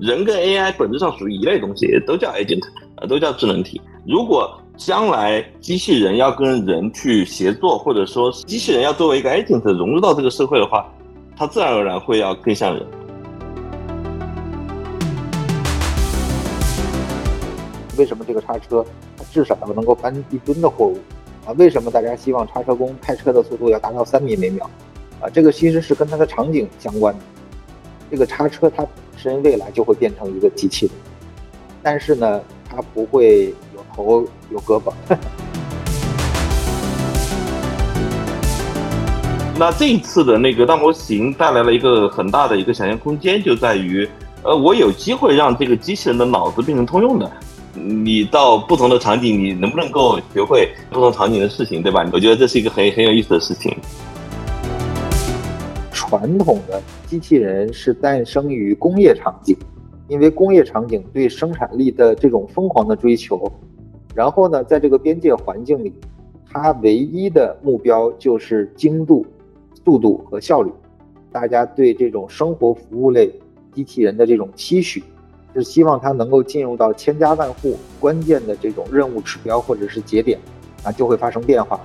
人跟 AI 本质上属于一类东西，都叫 agent，啊，都叫智能体。如果将来机器人要跟人去协作，或者说机器人要作为一个 agent 融入到这个社会的话，它自然而然会要更像人。为什么这个叉车它至少要能够搬一吨的货物啊？为什么大家希望叉车工开车的速度要达到三米每秒啊？这个其实是跟它的场景相关的。这个叉车它本身未来就会变成一个机器人，但是呢，它不会有头有胳膊。那这一次的那个大模型带来了一个很大的一个想象空间，就在于，呃，我有机会让这个机器人的脑子变成通用的。你到不同的场景，你能不能够学会不同场景的事情，对吧？我觉得这是一个很很有意思的事情。传统的机器人是诞生于工业场景，因为工业场景对生产力的这种疯狂的追求，然后呢，在这个边界环境里，它唯一的目标就是精度、速度和效率。大家对这种生活服务类机器人的这种期许。是希望它能够进入到千家万户关键的这种任务指标或者是节点，啊，就会发生变化。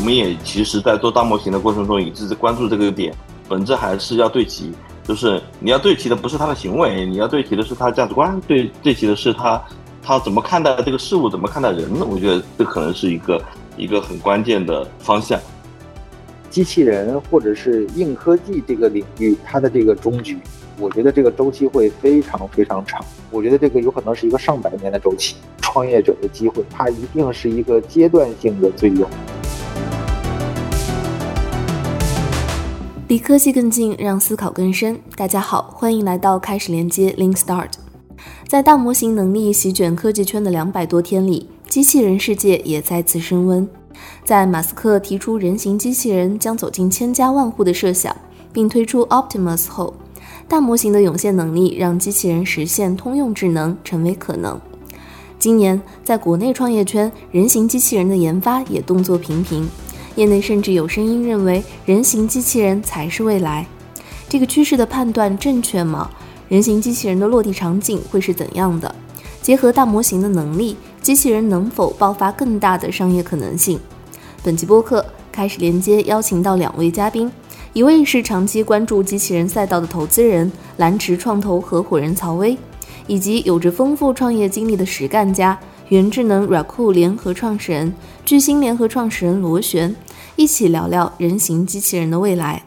我们也其实，在做大模型的过程中，一直在关注这个点，本质还是要对齐，就是你要对齐的不是他的行为，你要对齐的是他的价值观，对对齐的是他他怎么看待这个事物，怎么看待人。我觉得这可能是一个 一个很关键的方向。机器人或者是硬科技这个领域，它的这个终局，我觉得这个周期会非常非常长。我觉得这个有可能是一个上百年的周期。创业者的机会，它一定是一个阶段性的最优。离科技更近，让思考更深。大家好，欢迎来到开始连接 Link Start。在大模型能力席卷科技圈的两百多天里，机器人世界也再次升温。在马斯克提出人形机器人将走进千家万户的设想，并推出 Optimus 后，大模型的涌现能力让机器人实现通用智能成为可能。今年，在国内创业圈，人形机器人的研发也动作频频，业内甚至有声音认为人形机器人才是未来。这个趋势的判断正确吗？人形机器人的落地场景会是怎样的？结合大模型的能力。机器人能否爆发更大的商业可能性？本期播客开始连接，邀请到两位嘉宾，一位是长期关注机器人赛道的投资人蓝驰创投合伙人曹威，以及有着丰富创业经历的实干家元智能 Raku 联合创始人巨星联合创始人罗旋，一起聊聊人形机器人的未来。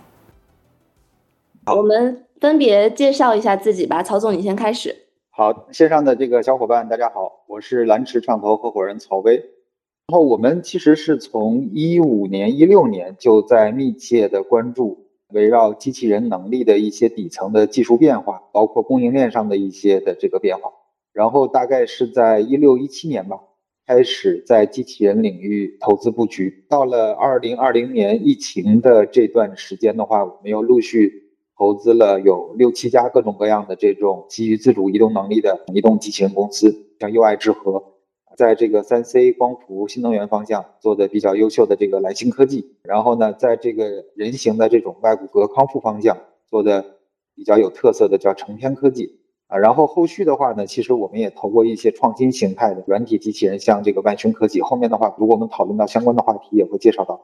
我们分别介绍一下自己吧，曹总，你先开始。好，线上的这个小伙伴，大家好，我是蓝驰创投合伙人曹威。然后我们其实是从一五年、一六年就在密切的关注围绕机器人能力的一些底层的技术变化，包括供应链上的一些的这个变化。然后大概是在一六一七年吧，开始在机器人领域投资布局。到了二零二零年疫情的这段时间的话，我们又陆续。投资了有六七家各种各样的这种基于自主移动能力的移动机器人公司，像优爱智和，在这个三 C 光伏新能源方向做的比较优秀的这个蓝星科技，然后呢，在这个人形的这种外骨骼康复方向做的比较有特色的叫成天科技啊，然后后续的话呢，其实我们也投过一些创新形态的软体机器人，像这个万轩科技。后面的话，如果我们讨论到相关的话题，也会介绍到。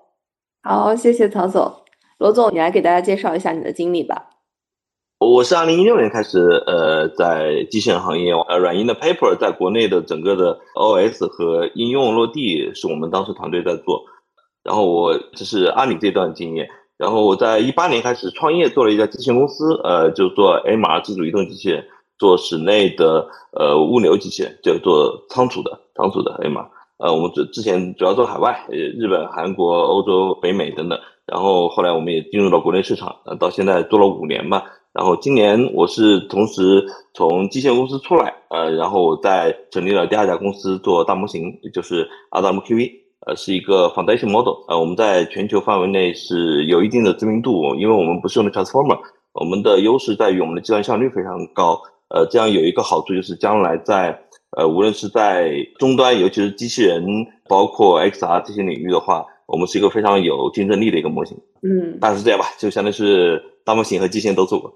好，谢谢曹总。罗总，你来给大家介绍一下你的经历吧。我是二零一六年开始，呃，在机器人行业，呃，软硬的 Paper 在国内的整个的 OS 和应用落地是我们当时团队在做。然后我这是阿里这段经验。然后我在一八年开始创业，做了一家机器人公司，呃，就做 MR 自主移动机器人，做室内的呃物流机器人，就做仓储的仓储的 MR。呃，我们之之前主要做海外，日本、韩国、欧洲、北美等等。然后后来我们也进入到国内市场，呃，到现在做了五年嘛。然后今年我是同时从机械公司出来，呃，然后我在成立了第二家公司做大模型，也就是阿达姆 QV，呃，是一个 foundation model，呃，我们在全球范围内是有一定的知名度，因为我们不是用的 transformer，我们的优势在于我们的计算效率非常高，呃，这样有一个好处就是将来在呃无论是在终端，尤其是机器人，包括 XR 这些领域的话。我们是一个非常有竞争力的一个模型。嗯，大概是这样吧，就相当于是大模型和机器人都做过。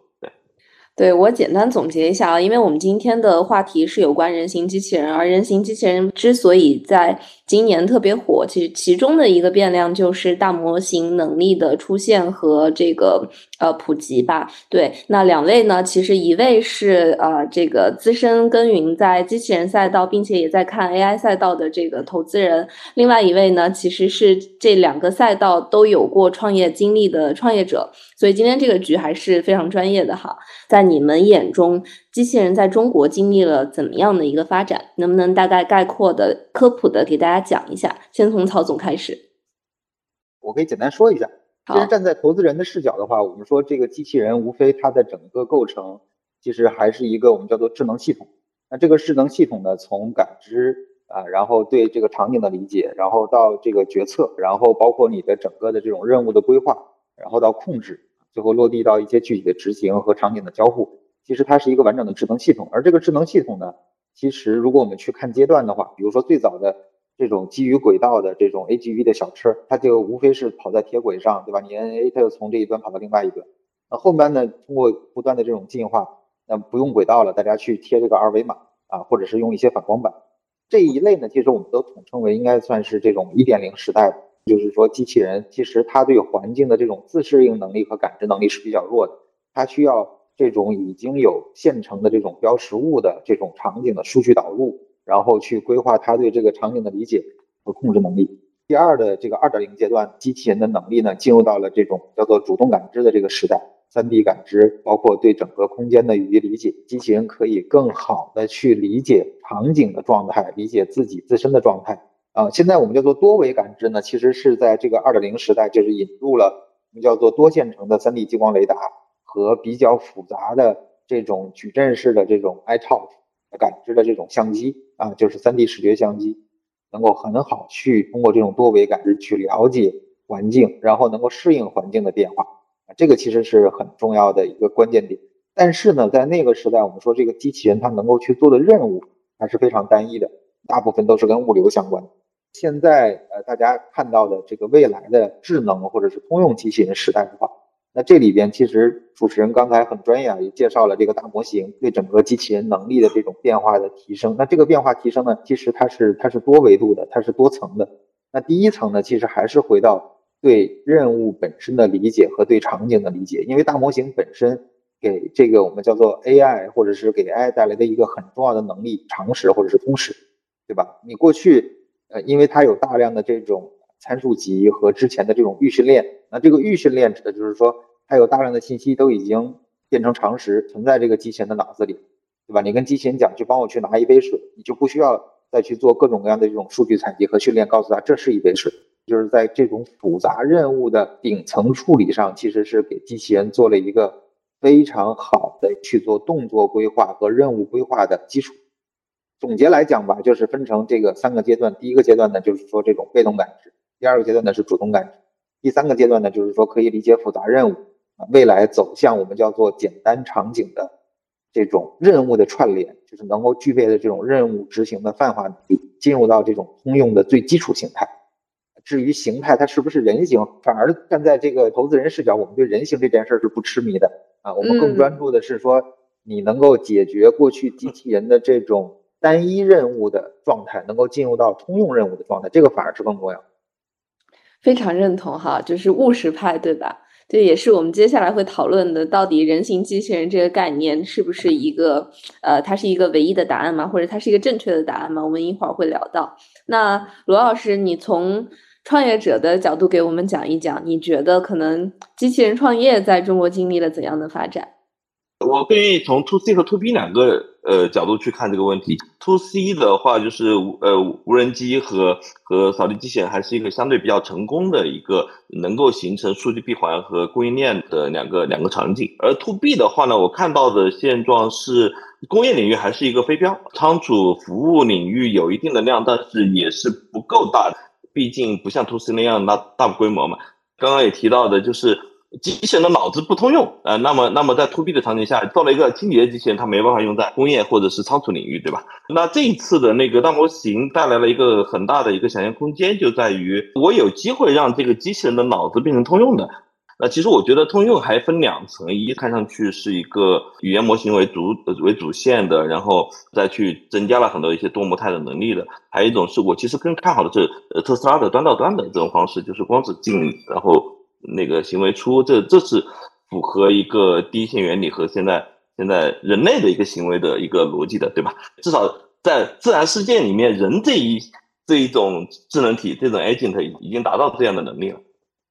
对我简单总结一下啊，因为我们今天的话题是有关人形机器人，而人形机器人之所以在今年特别火，其实其中的一个变量就是大模型能力的出现和这个呃普及吧。对，那两位呢，其实一位是呃这个资深耕耘在机器人赛道，并且也在看 AI 赛道的这个投资人，另外一位呢，其实是这两个赛道都有过创业经历的创业者。所以今天这个局还是非常专业的哈，在你们眼中，机器人在中国经历了怎么样的一个发展？能不能大概概括的、科普的给大家讲一下？先从曹总开始。我可以简单说一下。其实站在投资人的视角的话，我们说这个机器人无非它的整个构成，其实还是一个我们叫做智能系统。那这个智能系统呢，从感知啊，然后对这个场景的理解，然后到这个决策，然后包括你的整个的这种任务的规划。然后到控制，最后落地到一些具体的执行和场景的交互，其实它是一个完整的智能系统。而这个智能系统呢，其实如果我们去看阶段的话，比如说最早的这种基于轨道的这种 AGV 的小车，它就无非是跑在铁轨上，对吧？你 NA 它就从这一端跑到另外一端。那后边呢，通过不断的这种进化，那不用轨道了，大家去贴这个二维码啊，或者是用一些反光板这一类呢，其实我们都统称为应该算是这种一点零时代。就是说，机器人其实它对环境的这种自适应能力和感知能力是比较弱的，它需要这种已经有现成的这种标识物的这种场景的数据导入，然后去规划他对这个场景的理解和控制能力。第二的这个二点零阶段，机器人的能力呢，进入到了这种叫做主动感知的这个时代，三 D 感知，包括对整个空间的语义理解，机器人可以更好的去理解场景的状态，理解自己自身的状态。啊，现在我们叫做多维感知呢，其实是在这个二点零时代，就是引入了我们叫做多线程的三 D 激光雷达和比较复杂的这种矩阵式的这种 iTouch 感知的这种相机啊，就是三 D 视觉相机，能够很好去通过这种多维感知去了解环境，然后能够适应环境的变化啊，这个其实是很重要的一个关键点。但是呢，在那个时代，我们说这个机器人它能够去做的任务还是非常单一的，大部分都是跟物流相关的。现在呃，大家看到的这个未来的智能或者是通用机器人时代的话，那这里边其实主持人刚才很专业啊，也介绍了这个大模型对整个机器人能力的这种变化的提升。那这个变化提升呢，其实它是它是多维度的，它是多层的。那第一层呢，其实还是回到对任务本身的理解和对场景的理解，因为大模型本身给这个我们叫做 AI 或者是给 AI 带来的一个很重要的能力，常识或者是通识，对吧？你过去。呃，因为它有大量的这种参数集和之前的这种预训练，那这个预训练指的就是说，它有大量的信息都已经变成常识，存在这个机器人的脑子里，对吧？你跟机器人讲，去帮我去拿一杯水，你就不需要再去做各种各样的这种数据采集和训练，告诉他这是一杯水。就是在这种复杂任务的顶层处理上，其实是给机器人做了一个非常好的去做动作规划和任务规划的基础。总结来讲吧，就是分成这个三个阶段。第一个阶段呢，就是说这种被动感知；第二个阶段呢是主动感知；第三个阶段呢，就是说可以理解复杂任务啊，未来走向我们叫做简单场景的这种任务的串联，就是能够具备的这种任务执行的泛化能力，进入到这种通用的最基础形态。至于形态它是不是人形，反而站在这个投资人视角，我们对人形这件事是不痴迷的啊，我们更专注的是说你能够解决过去机器人的这种。单一任务的状态能够进入到通用任务的状态，这个反而是更重要。非常认同哈，就是务实派，对吧？这也是我们接下来会讨论的，到底人形机器人这个概念是不是一个呃，它是一个唯一的答案吗？或者它是一个正确的答案吗？我们一会儿会聊到。那罗老师，你从创业者的角度给我们讲一讲，你觉得可能机器人创业在中国经历了怎样的发展？我可以从 to C 和 to B 两个呃角度去看这个问题。to C 的话，就是呃无人机和和扫地机器人还是一个相对比较成功的一个能够形成数据闭环和供应链的两个两个场景。而 to B 的话呢，我看到的现状是工业领域还是一个飞镖，仓储服务领域有一定的量，但是也是不够大的，毕竟不像 to C 那样那大规模嘛。刚刚也提到的就是。机器人的脑子不通用，呃，那么那么在 to B 的场景下，做了一个清洁机器人，它没办法用在工业或者是仓储领域，对吧？那这一次的那个大模型带来了一个很大的一个想象空间，就在于我有机会让这个机器人的脑子变成通用的。那其实我觉得通用还分两层，一看上去是一个语言模型为主为主线的，然后再去增加了很多一些多模态的能力的，还有一种是我其实更看好的是呃特斯拉的端到端的这种方式，就是光子进，然后。那个行为出，这这是符合一个第一性原理和现在现在人类的一个行为的一个逻辑的，对吧？至少在自然世界里面，人这一这一种智能体，这种 agent 已经达到这样的能力了。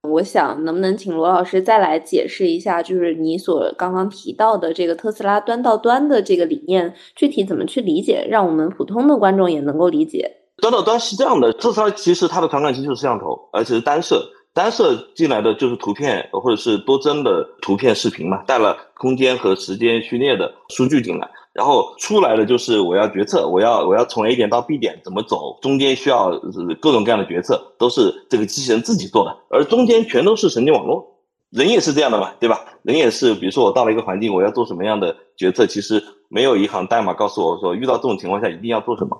我想，能不能请罗老师再来解释一下，就是你所刚刚提到的这个特斯拉端到端的这个理念，具体怎么去理解，让我们普通的观众也能够理解。端到端是这样的，特斯拉其实它的传感器就是摄像头，而且是单摄。单摄进来的就是图片或者是多帧的图片、视频嘛，带了空间和时间序列的数据进来，然后出来的就是我要决策，我要我要从 A 点到 B 点怎么走，中间需要各种各样的决策，都是这个机器人自己做的，而中间全都是神经网络，人也是这样的嘛，对吧？人也是，比如说我到了一个环境，我要做什么样的决策，其实没有一行代码告诉我说，遇到这种情况下一定要做什么。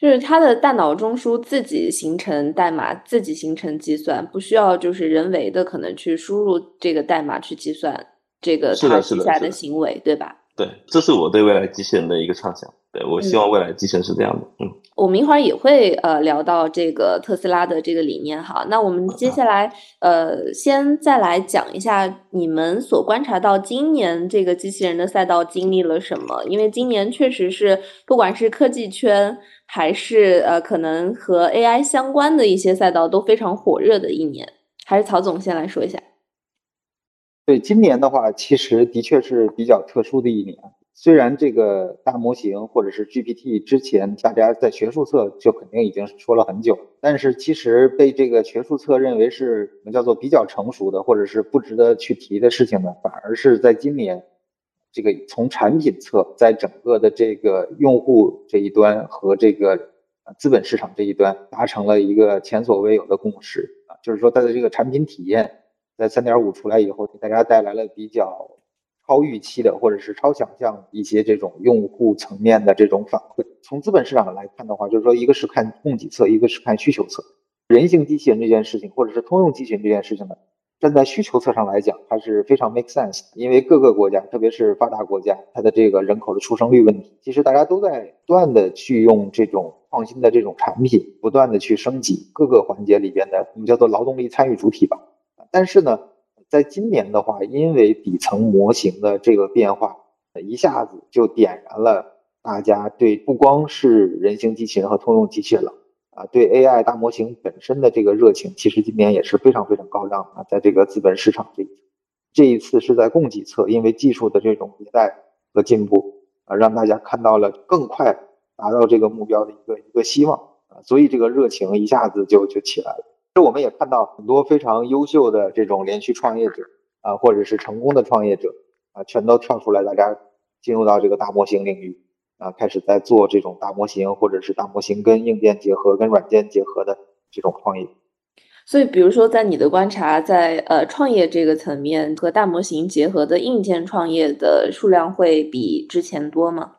就是它的大脑中枢自己形成代码，自己形成计算，不需要就是人为的可能去输入这个代码去计算这个它接下来的行为，对吧？对，这是我对未来机器人的一个畅想。对我希望未来机器人是这样的。嗯，我们一会儿也会呃聊到这个特斯拉的这个理念哈。那我们接下来呃先再来讲一下你们所观察到今年这个机器人的赛道经历了什么？因为今年确实是不管是科技圈还是呃可能和 AI 相关的一些赛道都非常火热的一年。还是曹总先来说一下。对，今年的话，其实的确是比较特殊的一年。虽然这个大模型或者是 GPT 之前大家在学术侧就肯定已经说了很久，但是其实被这个学术侧认为是什么叫做比较成熟的，或者是不值得去提的事情呢，反而是在今年，这个从产品侧，在整个的这个用户这一端和这个资本市场这一端达成了一个前所未有的共识啊，就是说它的这个产品体验。在三点五出来以后，给大家带来了比较超预期的，或者是超想象一些这种用户层面的这种反馈。从资本市场来看的话，就是说，一个是看供给侧，一个是看需求侧。人形机器人这件事情，或者是通用机器人这件事情呢，站在需求侧上来讲，它是非常 make sense。因为各个国家，特别是发达国家，它的这个人口的出生率问题，其实大家都在不断的去用这种创新的这种产品，不断的去升级各个环节里边的，我们叫做劳动力参与主体吧。但是呢，在今年的话，因为底层模型的这个变化，一下子就点燃了大家对不光是人形机器人和通用机器人了啊，对 AI 大模型本身的这个热情，其实今年也是非常非常高涨啊。在这个资本市场这一这一次是在供给侧，因为技术的这种迭代和进步啊，让大家看到了更快达到这个目标的一个一个希望啊，所以这个热情一下子就就起来了。这我们也看到很多非常优秀的这种连续创业者啊，或者是成功的创业者啊，全都跳出来，大家进入到这个大模型领域啊，开始在做这种大模型，或者是大模型跟硬件结合、跟软件结合的这种创业。所以，比如说，在你的观察，在呃创业这个层面和大模型结合的硬件创业的数量会比之前多吗？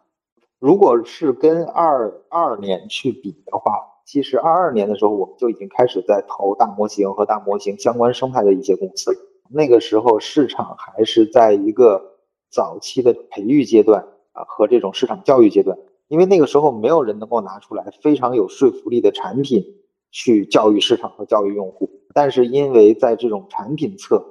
如果是跟二二年去比的话。其实二二年的时候，我们就已经开始在投大模型和大模型相关生态的一些公司。那个时候市场还是在一个早期的培育阶段啊，和这种市场教育阶段。因为那个时候没有人能够拿出来非常有说服力的产品去教育市场和教育用户。但是因为在这种产品侧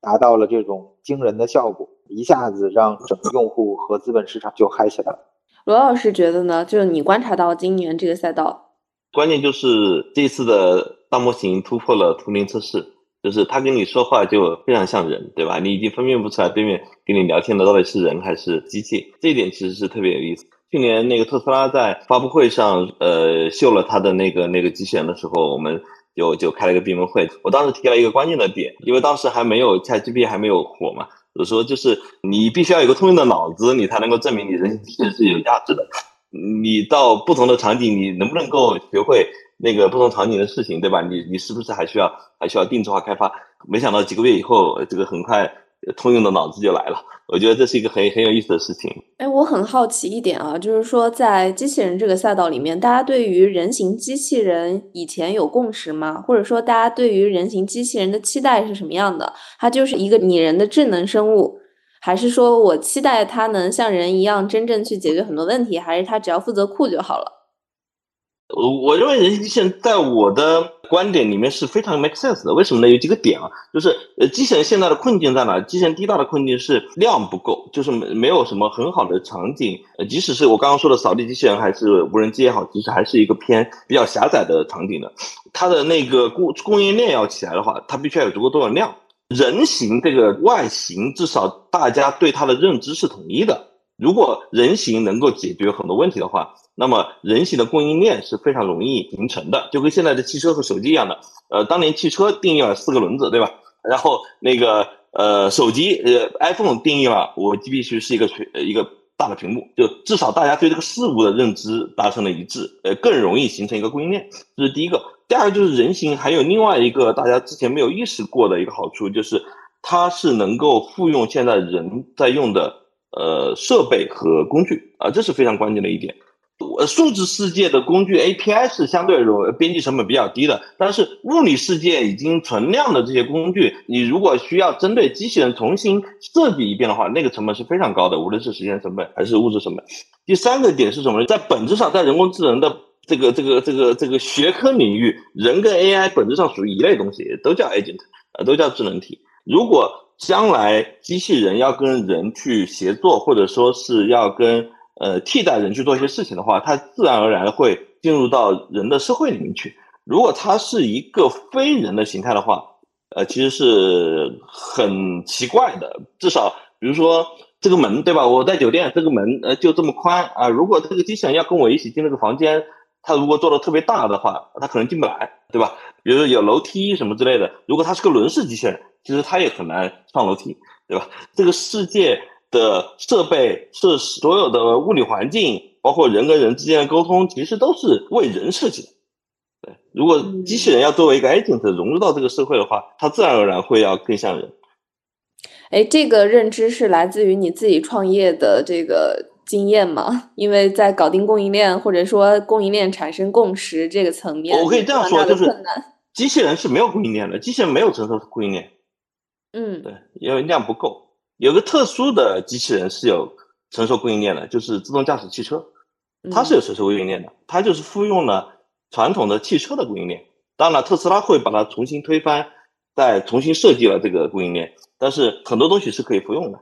达到了这种惊人的效果，一下子让整个用户和资本市场就嗨起来了。罗老师觉得呢？就是你观察到今年这个赛道。关键就是这次的大模型突破了图灵测试，就是他跟你说话就非常像人，对吧？你已经分辨不出来对面跟你聊天的到底是人还是机器，这一点其实是特别有意思。去年那个特斯拉在发布会上，呃，秀了他的那个那个机器人的时候，我们就就开了一个闭门会。我当时提了一个关键的点，因为当时还没有 ChatGPT 还没有火嘛，我说就是你必须要有个通用的脑子，你才能够证明你人机是有价值的。你到不同的场景，你能不能够学会那个不同场景的事情，对吧？你你是不是还需要还需要定制化开发？没想到几个月以后，这个很快通用的脑子就来了。我觉得这是一个很很有意思的事情。哎，我很好奇一点啊，就是说在机器人这个赛道里面，大家对于人形机器人以前有共识吗？或者说大家对于人形机器人的期待是什么样的？它就是一个拟人的智能生物，还是说我期待它能像人一样真正去解决很多问题，还是它只要负责酷就好了？我我认为人机器人在我的观点里面是非常 make sense 的。为什么呢？有几个点啊，就是呃，机器人现在的困境在哪？机器人第一大的困境是量不够，就是没没有什么很好的场景。呃，即使是我刚刚说的扫地机器人还是无人机也好，其实还是一个偏比较狭窄的场景的。它的那个供供应链要起来的话，它必须要有足够多的量。人形这个外形，至少大家对它的认知是统一的。如果人形能够解决很多问题的话，那么人形的供应链是非常容易形成的，就跟现在的汽车和手机一样的。呃，当年汽车定义了四个轮子，对吧？然后那个呃手机呃 iPhone 定义了我必须是一个全一个大的屏幕，就至少大家对这个事物的认知达成了一致，呃，更容易形成一个供应链。这是第一个。第二个就是人形还有另外一个大家之前没有意识过的一个好处，就是它是能够复用现在人在用的呃设备和工具啊，这是非常关键的一点。呃，数字世界的工具 API 是相对容编辑成本比较低的，但是物理世界已经存量的这些工具，你如果需要针对机器人重新设计一遍的话，那个成本是非常高的，无论是时间成本还是物质成本。第三个点是什么呢？在本质上，在人工智能的这个这个这个这个学科领域，人跟 AI 本质上属于一类东西，都叫 agent，呃，都叫智能体。如果将来机器人要跟人去协作，或者说是要跟呃，替代人去做一些事情的话，它自然而然会进入到人的社会里面去。如果它是一个非人的形态的话，呃，其实是很奇怪的。至少，比如说这个门，对吧？我在酒店，这个门呃就这么宽啊。如果这个机器人要跟我一起进那个房间，它如果做的特别大的话，它可能进不来，对吧？比如说有楼梯什么之类的，如果它是个轮式机器人，其实它也很难上楼梯，对吧？这个世界。的设备是所有的物理环境，包括人跟人之间的沟通，其实都是为人设计的。对，如果机器人要作为一个 agent 融入到这个社会的话，它自然而然会要更像人。哎，这个认知是来自于你自己创业的这个经验嘛？因为在搞定供应链或者说供应链产生共识这个层面，我可以这样说，就是机器人是没有供应链的，机器人没有承受供应链。嗯，对，因为量不够。有个特殊的机器人是有承受供应链的，就是自动驾驶汽车，它是有承受供应链的，它就是复用了传统的汽车的供应链。当然，特斯拉会把它重新推翻，再重新设计了这个供应链，但是很多东西是可以复用的。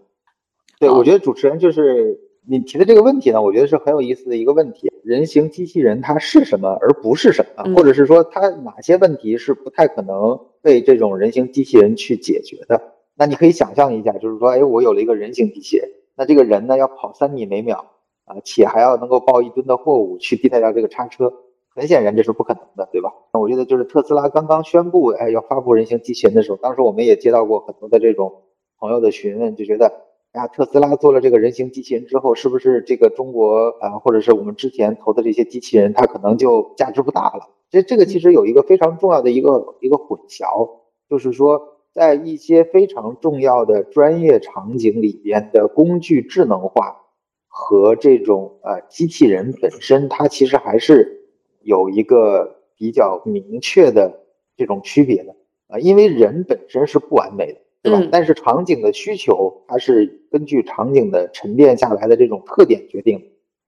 对，我觉得主持人就是你提的这个问题呢，我觉得是很有意思的一个问题：人形机器人它是什么，而不是什么，或者是说它哪些问题是不太可能被这种人形机器人去解决的？那你可以想象一下，就是说，哎，我有了一个人形机器人，那这个人呢要跑三米每秒啊，且还要能够抱一吨的货物去替代掉这个叉车，很显然这是不可能的，对吧？那我觉得就是特斯拉刚刚宣布，哎，要发布人形机器人的时候，当时我们也接到过很多的这种朋友的询问，就觉得，哎呀，特斯拉做了这个人形机器人之后，是不是这个中国啊，或者是我们之前投的这些机器人，它可能就价值不大了？这这个其实有一个非常重要的一个一个混淆，就是说。在一些非常重要的专业场景里边的工具智能化和这种呃机器人本身，它其实还是有一个比较明确的这种区别的啊，因为人本身是不完美的，对吧？但是场景的需求，它是根据场景的沉淀下来的这种特点决定。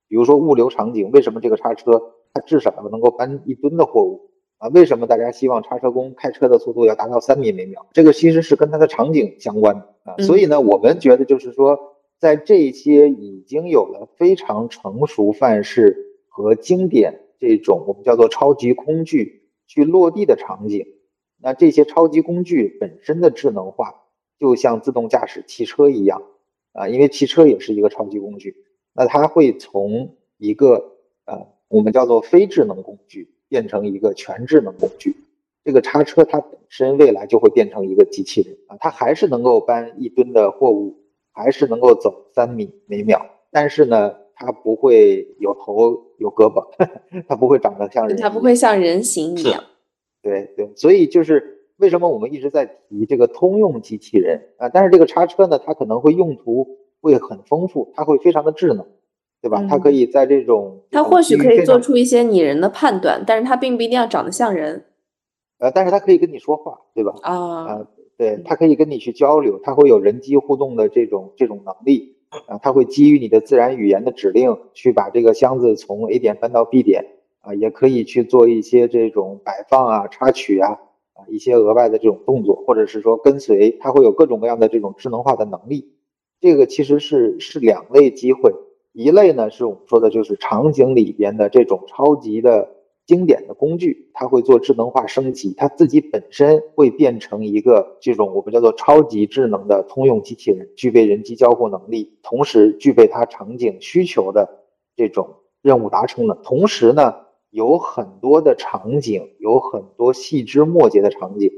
比如说物流场景，为什么这个叉车它至少能够搬一吨的货物？啊，为什么大家希望叉车工开车的速度要达到三米每秒？这个其实是跟它的场景相关的啊。所以呢，我们觉得就是说，在这些已经有了非常成熟范式和经典这种我们叫做超级工具去落地的场景，那这些超级工具本身的智能化，就像自动驾驶汽车一样啊，因为汽车也是一个超级工具，那它会从一个呃我们叫做非智能工具。变成一个全智能工具，这个叉车它本身未来就会变成一个机器人啊，它还是能够搬一吨的货物，还是能够走三米每秒，但是呢，它不会有头有胳膊，它不会长得像人，它不会像人形一样。对对，所以就是为什么我们一直在提这个通用机器人啊？但是这个叉车呢，它可能会用途会很丰富，它会非常的智能，对吧？它可以在这种，它或许可以做出一些拟人的判断，但是它并不一定要长得像人。呃，但是它可以跟你说话，对吧？啊，对，它可以跟你去交流，它会有人机互动的这种这种能力啊，它会基于你的自然语言的指令去把这个箱子从 A 点搬到 B 点啊，也可以去做一些这种摆放啊、插取啊一些额外的这种动作，或者是说跟随，它会有各种各样的这种智能化的能力。这个其实是是两类机会，一类呢是我们说的就是场景里边的这种超级的。经典的工具，它会做智能化升级，它自己本身会变成一个这种我们叫做超级智能的通用机器人，具备人机交互能力，同时具备它场景需求的这种任务达成的同时呢，有很多的场景，有很多细枝末节的场景，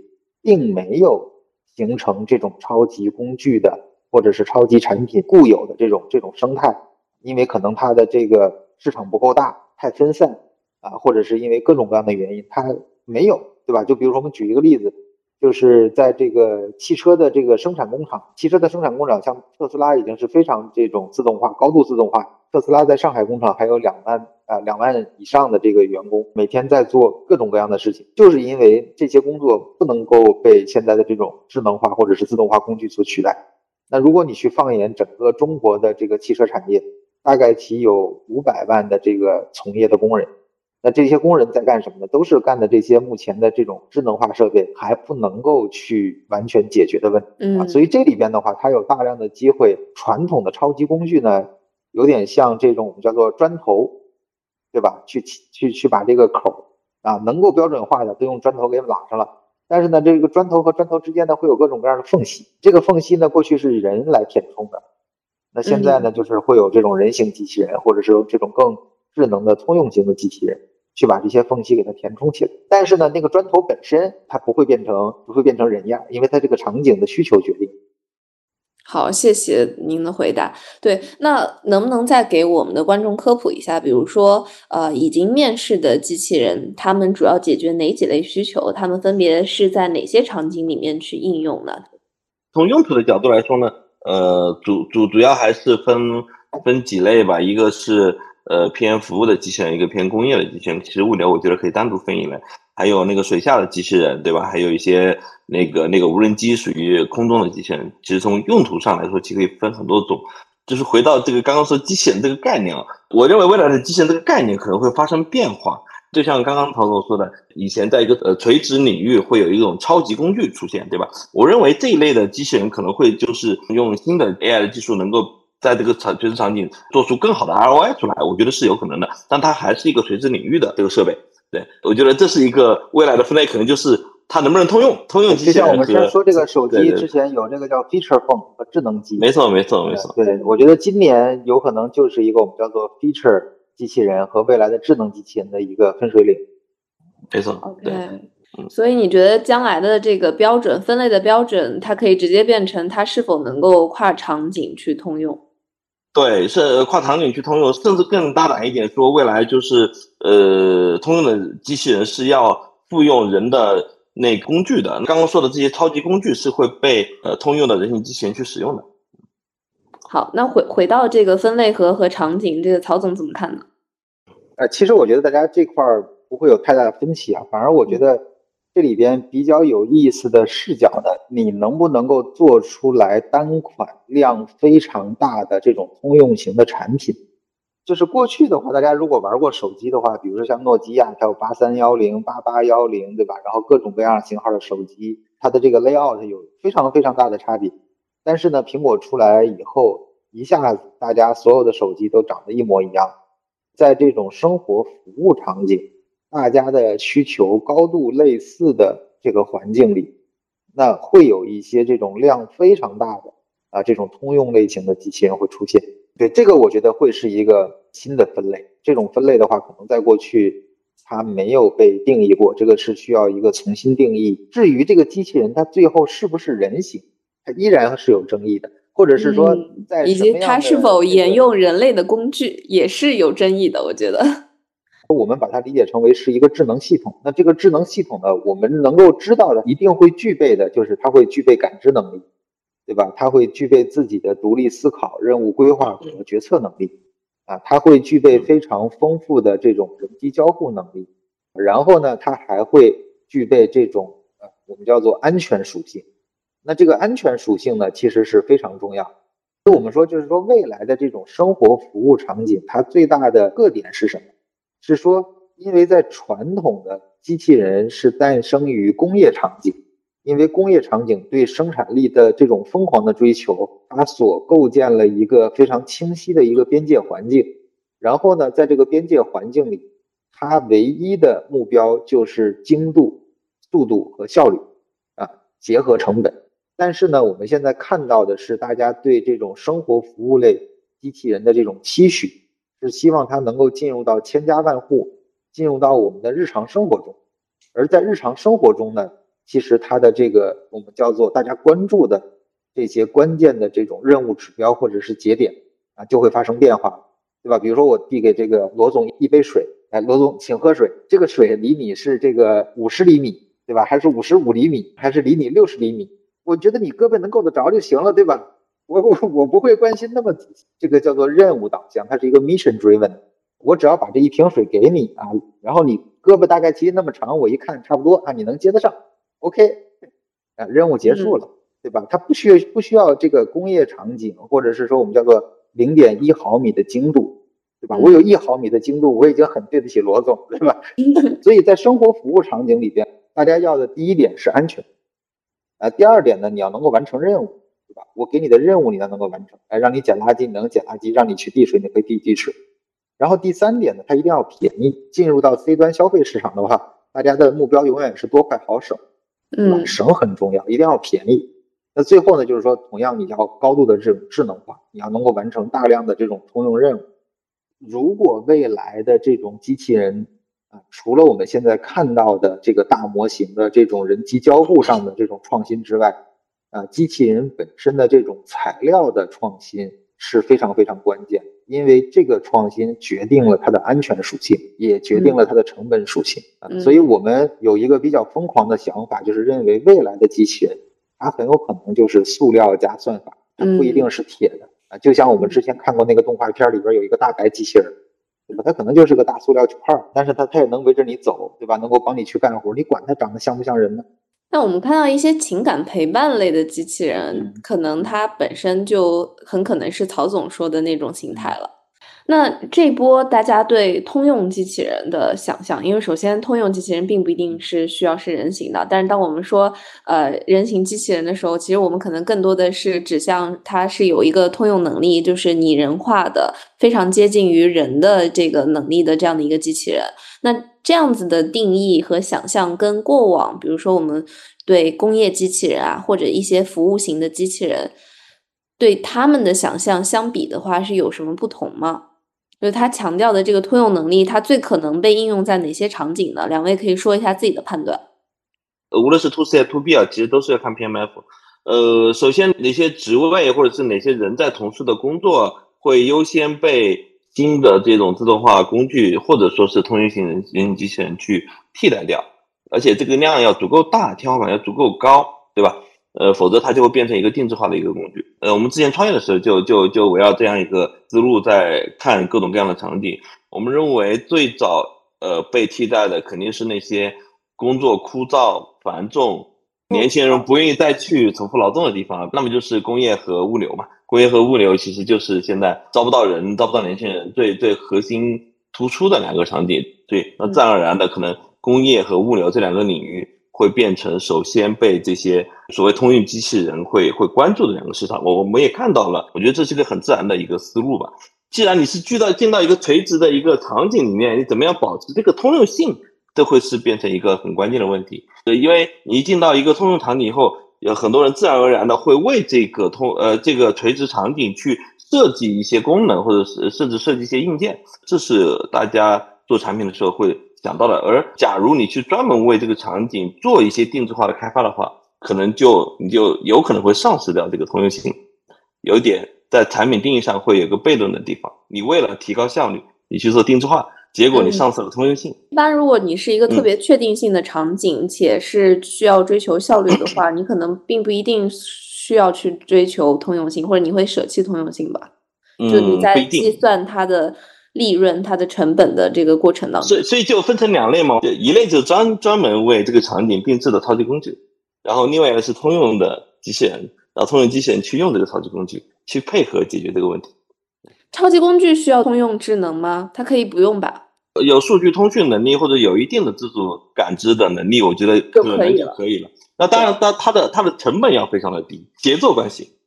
并没有形成这种超级工具的或者是超级产品固有的这种这种生态，因为可能它的这个市场不够大，太分散。啊，或者是因为各种各样的原因，它没有，对吧？就比如说，我们举一个例子，就是在这个汽车的这个生产工厂，汽车的生产工厂，像特斯拉已经是非常这种自动化、高度自动化。特斯拉在上海工厂还有两万啊两万以上的这个员工，每天在做各种各样的事情，就是因为这些工作不能够被现在的这种智能化或者是自动化工具所取代。那如果你去放眼整个中国的这个汽车产业，大概其有五百万的这个从业的工人。那这些工人在干什么呢？都是干的这些目前的这种智能化设备还不能够去完全解决的问题啊。所以这里边的话，它有大量的机会。传统的超级工具呢，有点像这种我们叫做砖头，对吧？去去去把这个口啊能够标准化的都用砖头给码上了。但是呢，这个砖头和砖头之间呢会有各种各样的缝隙，这个缝隙呢过去是人来填充的，那现在呢就是会有这种人形机器人，或者是这种更智能的通用型的机器人。去把这些缝隙给它填充起来，但是呢，那个砖头本身它不会变成不会变成人样，因为它这个场景的需求决定。好，谢谢您的回答。对，那能不能再给我们的观众科普一下？比如说，呃，已经面试的机器人，他们主要解决哪几类需求？他们分别是在哪些场景里面去应用呢？从用途的角度来说呢，呃，主主主要还是分分几类吧，一个是。呃，偏服务的机器人，一个偏工业的机器人，其实物流我觉得可以单独分一类。还有那个水下的机器人，对吧？还有一些那个那个无人机属于空中的机器人。其实从用途上来说，其实可以分很多种。就是回到这个刚刚说机器人这个概念啊，我认为未来的机器人这个概念可能会发生变化。就像刚刚陶总说的，以前在一个呃垂直领域会有一种超级工具出现，对吧？我认为这一类的机器人可能会就是用新的 AI 的技术能够。在这个场垂直场景做出更好的 ROI 出来，我觉得是有可能的，但它还是一个垂直领域的这个设备。对我觉得这是一个未来的分类，可能就是它能不能通用，通用就像我们先说这个手机之前有这个叫 feature phone 和智能机，没错没错没错。对，我觉得今年有可能就是一个我们叫做 feature 机器人和未来的智能机器人的一个分水岭。没错，OK。所以你觉得将来的这个标准分类的标准，它可以直接变成它是否能够跨场景去通用？对，是跨场景去通用，甚至更大胆一点说，未来就是呃，通用的机器人是要复用人的那工具的。刚刚说的这些超级工具是会被呃通用的人形机器人去使用的。好，那回回到这个分类和和场景，这个曹总怎么看呢？呃，其实我觉得大家这块儿不会有太大的分歧啊，反而我觉得。这里边比较有意思的视角呢，你能不能够做出来单款量非常大的这种通用型的产品？就是过去的话，大家如果玩过手机的话，比如说像诺基亚，它有八三幺零、八八幺零，对吧？然后各种各样型号的手机，它的这个 layout 有非常非常大的差别。但是呢，苹果出来以后，一下子大家所有的手机都长得一模一样，在这种生活服务场景。大家的需求高度类似的这个环境里，那会有一些这种量非常大的啊，这种通用类型的机器人会出现。对这个，我觉得会是一个新的分类。这种分类的话，可能在过去它没有被定义过，这个是需要一个重新定义。至于这个机器人它最后是不是人形，它依然是有争议的。或者是说在以及它是否沿用人类的工具也是有争议的，我觉得。我们把它理解成为是一个智能系统，那这个智能系统呢，我们能够知道的一定会具备的就是它会具备感知能力，对吧？它会具备自己的独立思考、任务规划和决策能力，啊，它会具备非常丰富的这种人机交互能力，然后呢，它还会具备这种呃我们叫做安全属性。那这个安全属性呢，其实是非常重要。我们说，就是说未来的这种生活服务场景，它最大的特点是什么？是说，因为在传统的机器人是诞生于工业场景，因为工业场景对生产力的这种疯狂的追求，它所构建了一个非常清晰的一个边界环境。然后呢，在这个边界环境里，它唯一的目标就是精度、速度和效率啊，结合成本。但是呢，我们现在看到的是，大家对这种生活服务类机器人的这种期许，是希望它能够进入到千家万户，进入到我们的日常生活中。而在日常生活中呢，其实它的这个我们叫做大家关注的这些关键的这种任务指标或者是节点啊，就会发生变化，对吧？比如说我递给这个罗总一杯水，哎，罗总请喝水，这个水离你是这个五十厘米，对吧？还是五十五厘米，还是离你六十厘米？我觉得你胳膊能够得着就行了，对吧？我我我不会关心那么这个叫做任务导向，它是一个 mission driven。我只要把这一瓶水给你啊，然后你胳膊大概其实那么长，我一看差不多啊，你能接得上，OK，啊，任务结束了，对吧？它不需要不需要这个工业场景，或者是说我们叫做零点一毫米的精度，对吧？我有一毫米的精度，我已经很对得起罗总，对吧？所以在生活服务场景里边，大家要的第一点是安全。啊，第二点呢，你要能够完成任务，对吧？我给你的任务你要能够完成，哎，让你捡垃圾你能捡垃圾，让你去递水你可以递递水。然后第三点呢，它一定要便宜。进入到 C 端消费市场的话，大家的目标永远是多快好省，嗯，省很重要，一定要便宜。那最后呢，就是说，同样你要高度的这种智能化，你要能够完成大量的这种通用任务。如果未来的这种机器人，啊，除了我们现在看到的这个大模型的这种人机交互上的这种创新之外，啊，机器人本身的这种材料的创新是非常非常关键，因为这个创新决定了它的安全属性，也决定了它的成本属性。啊，所以我们有一个比较疯狂的想法，就是认为未来的机器人，它很有可能就是塑料加算法，它不一定是铁的。啊，就像我们之前看过那个动画片里边有一个大白机器人。对吧？它可能就是个大塑料块儿，但是它它也能围着你走，对吧？能够帮你去干活，你管它长得像不像人呢？那我们看到一些情感陪伴类的机器人，可能它本身就很可能是曹总说的那种形态了。那这波大家对通用机器人的想象，因为首先通用机器人并不一定是需要是人形的，但是当我们说呃人形机器人的时候，其实我们可能更多的是指向它是有一个通用能力，就是拟人化的，非常接近于人的这个能力的这样的一个机器人。那这样子的定义和想象跟过往，比如说我们对工业机器人啊，或者一些服务型的机器人，对他们的想象相比的话，是有什么不同吗？就是他强调的这个通用能力，它最可能被应用在哪些场景呢？两位可以说一下自己的判断。无论是 to C 还是 to B 啊，其实都是要看 PMF。呃，首先哪些职位或者是哪些人在从事的工作会优先被新的这种自动化工具或者说是通用型人人机器人去替代掉，而且这个量要足够大，天花板要足够高，对吧？呃，否则它就会变成一个定制化的一个工具。呃，我们之前创业的时候就就就围绕这样一个思路在看各种各样的场景。我们认为最早呃被替代的肯定是那些工作枯燥繁重、年轻人不愿意再去重复劳动的地方，那么就是工业和物流嘛。工业和物流其实就是现在招不到人、招不到年轻人最最核心突出的两个场景。对，那自然而然的可能工业和物流这两个领域。会变成首先被这些所谓通用机器人会会关注的两个市场，我我们也看到了，我觉得这是个很自然的一个思路吧。既然你是聚到进到一个垂直的一个场景里面，你怎么样保持这个通用性，这会是变成一个很关键的问题。对，因为你一进到一个通用场景以后，有很多人自然而然的会为这个通呃这个垂直场景去设计一些功能，或者是甚至设计一些硬件，这是大家做产品的时候会。想到的，而假如你去专门为这个场景做一些定制化的开发的话，可能就你就有可能会丧失掉这个通用性。有一点在产品定义上会有个悖论的地方。你为了提高效率，你去做定制化，结果你丧失了通用性。一般如果你是一个特别确定性的场景，且是需要追求效率的话，你可能并不一定需要去追求通用性，或者你会舍弃通用性吧？就你在计算它的。利润它的成本的这个过程当中，所以所以就分成两类嘛，一类就是专专门为这个场景定制的超级工具，然后另外一个是通用的机器人，然后通用机器人去用这个超级工具去配合解决这个问题。超级工具需要通用智能吗？它可以不用吧？有数据通讯能力或者有一定的自主感知的能力，我觉得可能就可以了。那当然，它它的它的成本要非常的低，协作关系，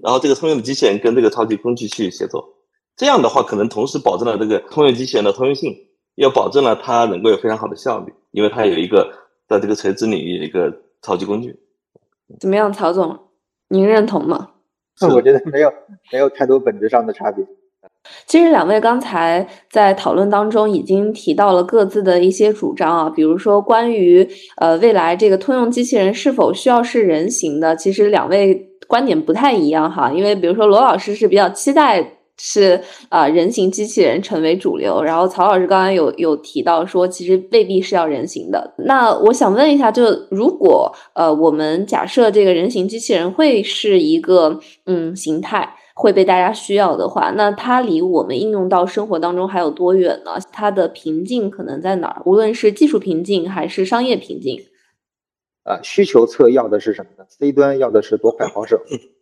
然后这个通用的机器人跟这个超级工具去协作。这样的话，可能同时保证了这个通用机器人的通用性，又保证了它能够有非常好的效率，因为它有一个在这个垂直领域一个超级工具。怎么样，曹总，您认同吗？我觉得没有没有太多本质上的差别。其实两位刚才在讨论当中已经提到了各自的一些主张啊，比如说关于呃未来这个通用机器人是否需要是人形的，其实两位观点不太一样哈，因为比如说罗老师是比较期待。是啊，人形机器人成为主流。然后曹老师刚刚有有提到说，其实未必是要人形的。那我想问一下，就如果呃，我们假设这个人形机器人会是一个嗯形态，会被大家需要的话，那它离我们应用到生活当中还有多远呢？它的瓶颈可能在哪儿？无论是技术瓶颈还是商业瓶颈？啊，需求侧要的是什么呢？C 端要的是多快好省。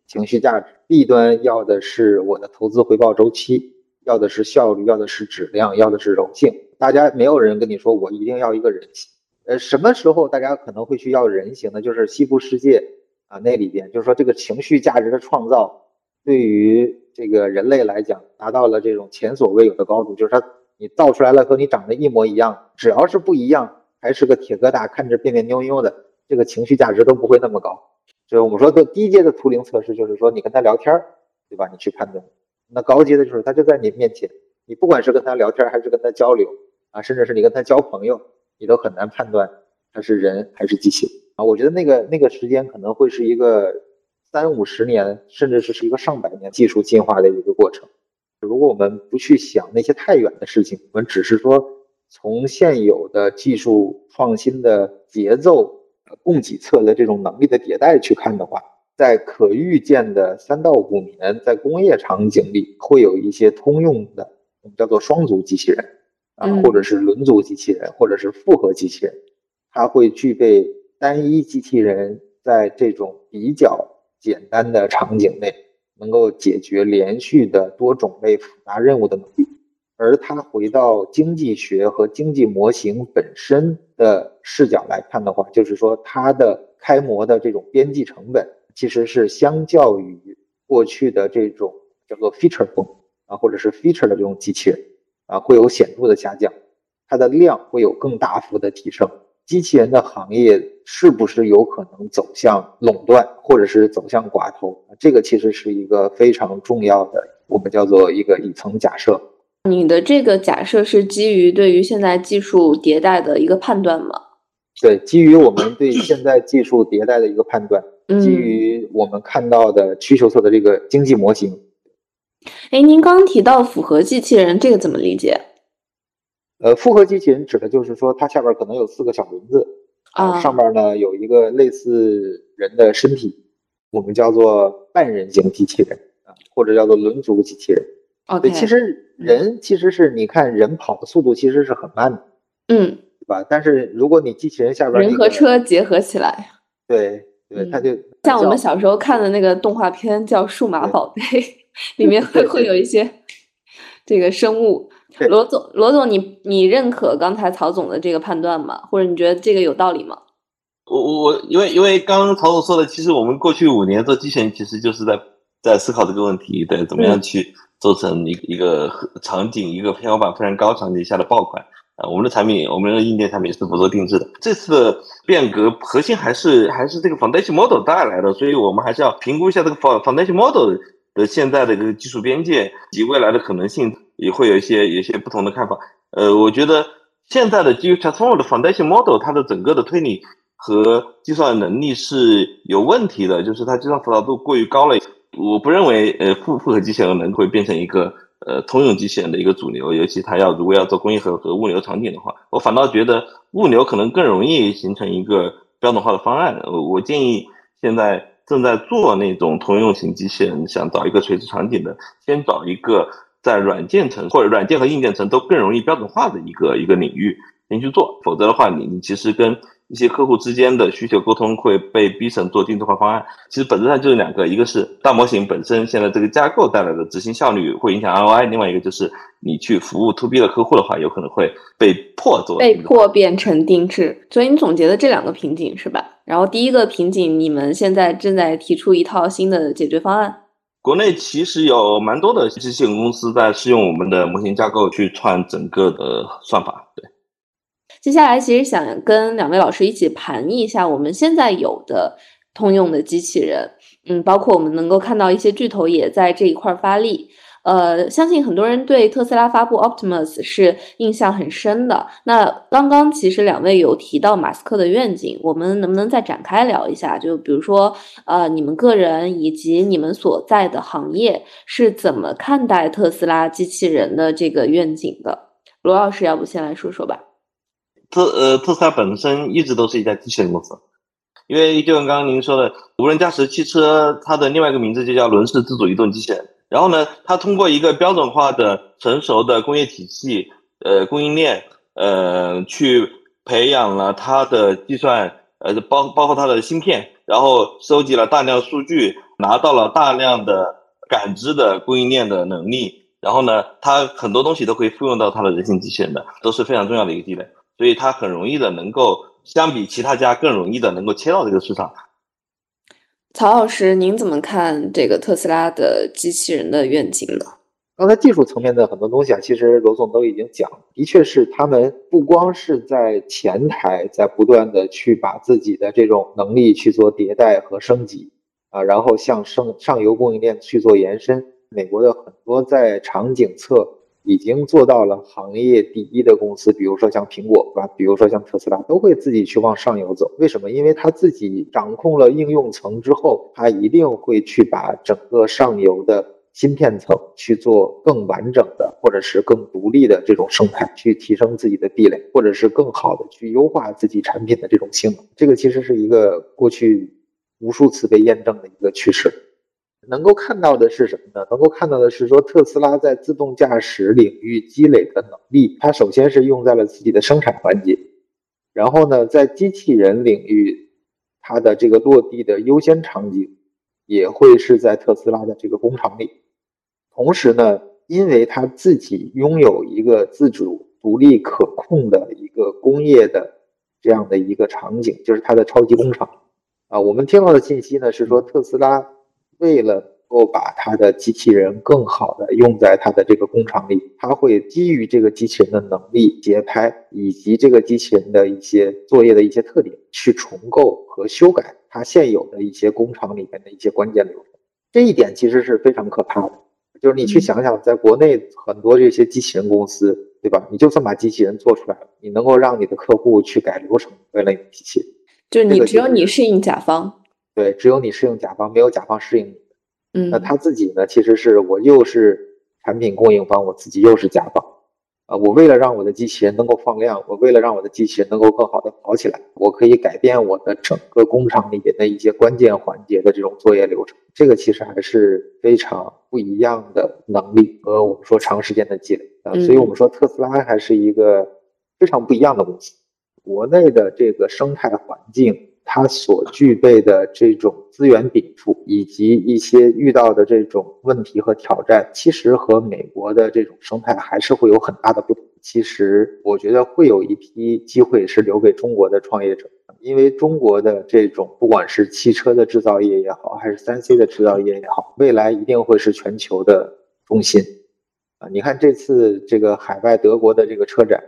情绪价值，B 端要的是我的投资回报周期，要的是效率，要的是质量，要的是柔性。大家没有人跟你说我一定要一个人形，呃，什么时候大家可能会去要人形呢？就是西部世界啊，那里边就是说这个情绪价值的创造，对于这个人类来讲，达到了这种前所未有的高度。就是它你造出来了和你长得一模一样，只要是不一样，还是个铁疙瘩，看着别别扭扭的，这个情绪价值都不会那么高。就是我们说的低阶的图灵测试，就是说你跟他聊天，对吧？你去判断。那高阶的就是他就在你面前，你不管是跟他聊天还是跟他交流啊，甚至是你跟他交朋友，你都很难判断他是人还是机器啊。我觉得那个那个时间可能会是一个三五十年，甚至是是一个上百年技术进化的一个过程。如果我们不去想那些太远的事情，我们只是说从现有的技术创新的节奏。供给侧的这种能力的迭代去看的话，在可预见的三到五年，在工业场景里会有一些通用的，我们叫做双足机器人啊，或者是轮足机器人，或者是复合机器人，它会具备单一机器人在这种比较简单的场景内能够解决连续的多种类复杂任务的能力。而它回到经济学和经济模型本身的视角来看的话，就是说它的开模的这种边际成本，其实是相较于过去的这种叫做 feature 风啊，或者是 feature 的这种机器人啊，会有显著的下降，它的量会有更大幅的提升。机器人的行业是不是有可能走向垄断，或者是走向寡头？这个其实是一个非常重要的，我们叫做一个底层假设。你的这个假设是基于对于现在技术迭代的一个判断吗？对，基于我们对现在技术迭代的一个判断，基于我们看到的需求侧的这个经济模型。哎，您刚提到复合机器人，这个怎么理解？呃，复合机器人指的就是说，它下边可能有四个小轮子，啊，上边呢有一个类似人的身体，我们叫做半人形机器人啊，或者叫做轮足机器人。对，其实人其实是你看人跑的速度其实是很慢的，嗯，对吧？但是如果你机器人下边人和车结合起来，对对，它就像我们小时候看的那个动画片叫《数码宝贝》，里面会会有一些这个生物。罗总，罗总，你你认可刚才曹总的这个判断吗？或者你觉得这个有道理吗？我我我，因为因为刚刚曹总说的，其实我们过去五年做机器人，其实就是在在思考这个问题，对，怎么样去。做成一一个场景，一个天花板非常高场景下的爆款啊！我们的产品，我们的硬件产品是不做定制的。这次的变革核心还是还是这个 foundation model 带来的，所以我们还是要评估一下这个 foundation model 的现在的这个技术边界及未来的可能性，也会有一些有一些不同的看法。呃，我觉得现在的基于 transformer 的 foundation model，它的整个的推理和计算能力是有问题的，就是它计算复杂度过于高了。我不认为呃复复合机器人能会变成一个呃通用机器人的一个主流，尤其它要如果要做工业和和物流场景的话，我反倒觉得物流可能更容易形成一个标准化的方案。我建议现在正在做那种通用型机器人，想找一个垂直场景的，先找一个在软件层或者软件和硬件层都更容易标准化的一个一个领域您去做，否则的话，你你其实跟一些客户之间的需求沟通会被逼成做定制化方案，其实本质上就是两个，一个是大模型本身现在这个架构带来的执行效率会影响 ROI，另外一个就是你去服务 To B 的客户的话，有可能会被迫做被迫变成定制。所以你总结的这两个瓶颈是吧？然后第一个瓶颈，你们现在正在提出一套新的解决方案。国内其实有蛮多的机器人公司在试用我们的模型架构去串整个的算法，对。接下来其实想跟两位老师一起盘一下我们现在有的通用的机器人，嗯，包括我们能够看到一些巨头也在这一块发力。呃，相信很多人对特斯拉发布 Optimus 是印象很深的。那刚刚其实两位有提到马斯克的愿景，我们能不能再展开聊一下？就比如说，呃，你们个人以及你们所在的行业是怎么看待特斯拉机器人的这个愿景的？罗老师，要不先来说说吧。特呃，特斯拉本身一直都是一家机器人公司，因为就像刚刚您说的，无人驾驶汽车，它的另外一个名字就叫轮式自主移动机器人。然后呢，它通过一个标准化的、成熟的工业体系，呃，供应链，呃，去培养了它的计算，呃，包包括它的芯片，然后收集了大量数据，拿到了大量的感知的供应链的能力。然后呢，它很多东西都可以复用到它的人形机器人的，都是非常重要的一个地位。所以它很容易的能够相比其他家更容易的能够切到这个市场。曹老师，您怎么看这个特斯拉的机器人的愿景呢？刚才技术层面的很多东西啊，其实罗总都已经讲，的确是他们不光是在前台在不断的去把自己的这种能力去做迭代和升级啊，然后向上上游供应链去做延伸。美国的很多在场景侧。已经做到了行业第一的公司，比如说像苹果，对吧？比如说像特斯拉，都会自己去往上游走。为什么？因为他自己掌控了应用层之后，他一定会去把整个上游的芯片层去做更完整的，或者是更独立的这种生态，去提升自己的壁垒，或者是更好的去优化自己产品的这种性能。这个其实是一个过去无数次被验证的一个趋势。能够看到的是什么呢？能够看到的是说，特斯拉在自动驾驶领域积累的能力，它首先是用在了自己的生产环节，然后呢，在机器人领域，它的这个落地的优先场景也会是在特斯拉的这个工厂里。同时呢，因为它自己拥有一个自主、独立、可控的一个工业的这样的一个场景，就是它的超级工厂啊。我们听到的信息呢是说，特斯拉。为了能够把他的机器人更好的用在他的这个工厂里，他会基于这个机器人的能力、节拍以及这个机器人的一些作业的一些特点，去重构和修改它现有的一些工厂里面的一些关键流程。这一点其实是非常可怕的，就是你去想想，在国内很多这些机器人公司，对吧？你就算把机器人做出来了，你能够让你的客户去改流程，为了你的机器人，就是你只有你适应甲方。对，只有你适应甲方，没有甲方适应你。嗯，那他自己呢？其实是我又是产品供应方，我自己又是甲方。啊，我为了让我的机器人能够放量，我为了让我的机器人能够更好的跑起来，我可以改变我的整个工厂里边的一些关键环节的这种作业流程。这个其实还是非常不一样的能力和我们说长时间的积累啊。所以我们说特斯拉还是一个非常不一样的公司。国内的这个生态环境。它所具备的这种资源禀赋，以及一些遇到的这种问题和挑战，其实和美国的这种生态还是会有很大的不同。其实我觉得会有一批机会是留给中国的创业者，因为中国的这种不管是汽车的制造业也好，还是三 C 的制造业也好，未来一定会是全球的中心。啊，你看这次这个海外德国的这个车展，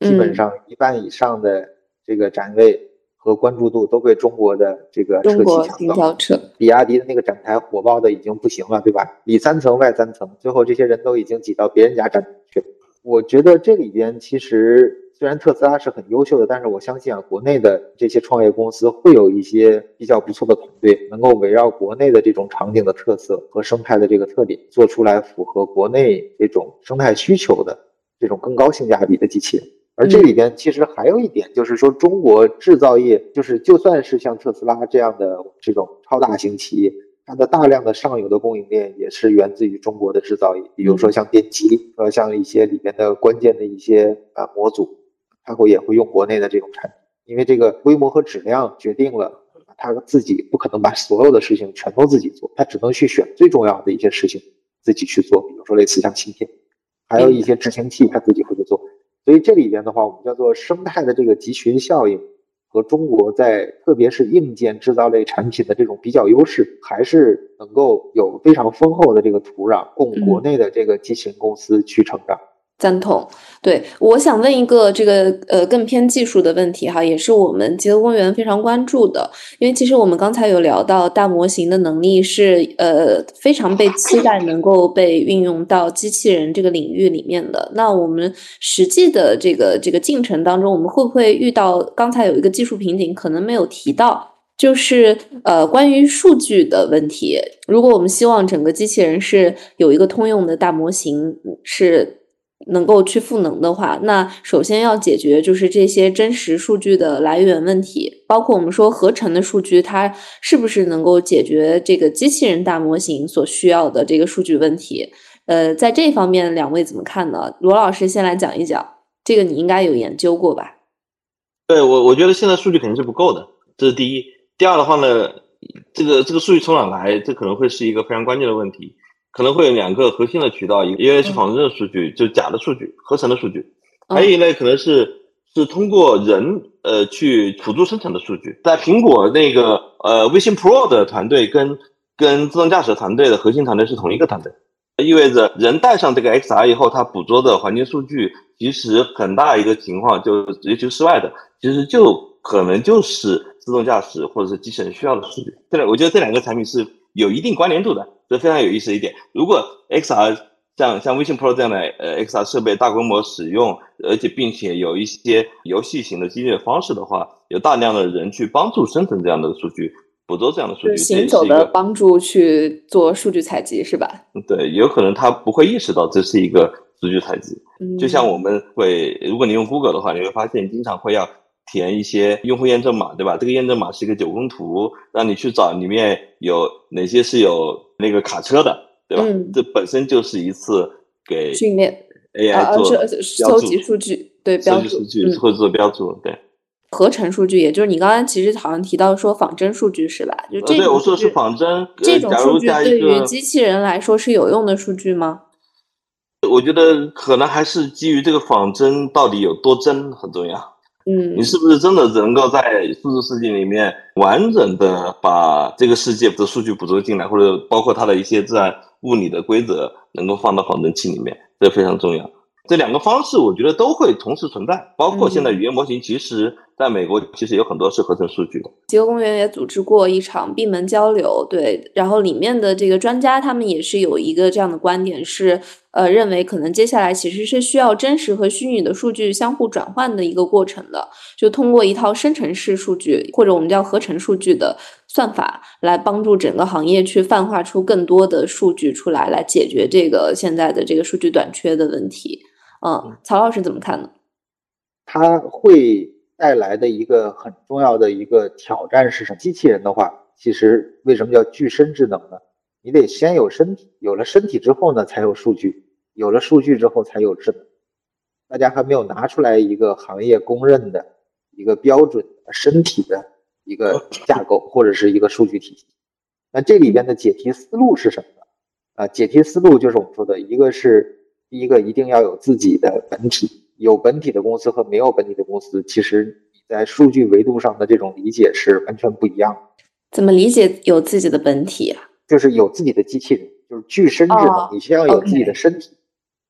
基本上一半以上的这个展位。和关注度都被中国的这个车企抢到，比亚迪的那个展台火爆的已经不行了，对吧？里三层外三层，最后这些人都已经挤到别人家展去了。我觉得这里边其实虽然特斯拉是很优秀的，但是我相信啊，国内的这些创业公司会有一些比较不错的团队，能够围绕国内的这种场景的特色和生态的这个特点，做出来符合国内这种生态需求的这种更高性价比的机器人。而这里边其实还有一点，就是说中国制造业，就是就算是像特斯拉这样的这种超大型企业。它的大量的上游的供应链也是源自于中国的制造业，比如说像电机，呃，像一些里边的关键的一些啊模组，它会也会用国内的这种产品，因为这个规模和质量决定了它自己不可能把所有的事情全都自己做，它只能去选最重要的一些事情自己去做，比如说类似像芯片，还有一些执行器它自己会所以这里边的话，我们叫做生态的这个集群效应。和中国在特别是硬件制造类产品的这种比较优势，还是能够有非常丰厚的这个土壤，供国内的这个机器人公司去成长。赞同，对，我想问一个这个呃更偏技术的问题哈，也是我们极乐公园非常关注的，因为其实我们刚才有聊到大模型的能力是呃非常被期待能够被运用到机器人这个领域里面的。那我们实际的这个这个进程当中，我们会不会遇到刚才有一个技术瓶颈，可能没有提到，就是呃关于数据的问题。如果我们希望整个机器人是有一个通用的大模型是。能够去赋能的话，那首先要解决就是这些真实数据的来源问题，包括我们说合成的数据，它是不是能够解决这个机器人大模型所需要的这个数据问题？呃，在这方面，两位怎么看呢？罗老师先来讲一讲，这个你应该有研究过吧？对我，我觉得现在数据肯定是不够的，这是第一。第二的话呢，这个这个数据从哪来，这可能会是一个非常关键的问题。可能会有两个核心的渠道，一一类是仿真的数据，就假的数据、合成的数据；还有一类可能是是通过人呃去辅助生成的数据。在苹果那个呃微信 Pro 的团队跟跟自动驾驶团队的核心团队是同一个团队，意味着人带上这个 XR 以后，它捕捉的环境数据其实很大一个情况，就尤其是室外的，其实就可能就是自动驾驶或者是机器人需要的数据。这两，我觉得这两个产品是有一定关联度的。这非常有意思一点，如果 XR 像像微信 Pro 这样的呃 XR 设备大规模使用，而且并且有一些游戏型的激励方式的话，有大量的人去帮助生成这样的数据，捕捉这样的数据，行走的帮助去做数据采集是吧？对，有可能他不会意识到这是一个数据采集，就像我们会，如果你用 Google 的话，你会发现经常会要。填一些用户验证码，对吧？这个验证码是一个九宫图，让你去找里面有哪些是有那个卡车的，对吧？这本身就是一次给训练 AI 做收集数据，对标注数据或者做标注，对合成数据，也就是你刚刚其实好像提到说仿真数据是吧？就这对我说是仿真，这种数据对于机器人来说是有用的数据吗？我觉得可能还是基于这个仿真到底有多真很重要。嗯，你是不是真的能够在数字世界里面完整的把这个世界的数据捕捉进来，或者包括它的一些自然物理的规则，能够放到仿真器里面，这非常重要。这两个方式，我觉得都会同时存在，包括现在语言模型，其实在美国其实有很多是合成数据的。极客公园也组织过一场闭门交流，对，然后里面的这个专家他们也是有一个这样的观点，是呃认为可能接下来其实是需要真实和虚拟的数据相互转换的一个过程的，就通过一套生成式数据或者我们叫合成数据的算法，来帮助整个行业去泛化出更多的数据出来，来解决这个现在的这个数据短缺的问题。嗯，曹老师怎么看呢？他会带来的一个很重要的一个挑战是什么？机器人的话，其实为什么叫具身智能呢？你得先有身体，有了身体之后呢，才有数据，有了数据之后才有智能。大家还没有拿出来一个行业公认的一个标准身体的一个架构或者是一个数据体系。那这里边的解题思路是什么呢？啊，解题思路就是我们说的一个是。第一个一定要有自己的本体，有本体的公司和没有本体的公司，其实你在数据维度上的这种理解是完全不一样。怎么理解有自己的本体啊？就是有自己的机器人，就是具身智能。你先要有自己的身体，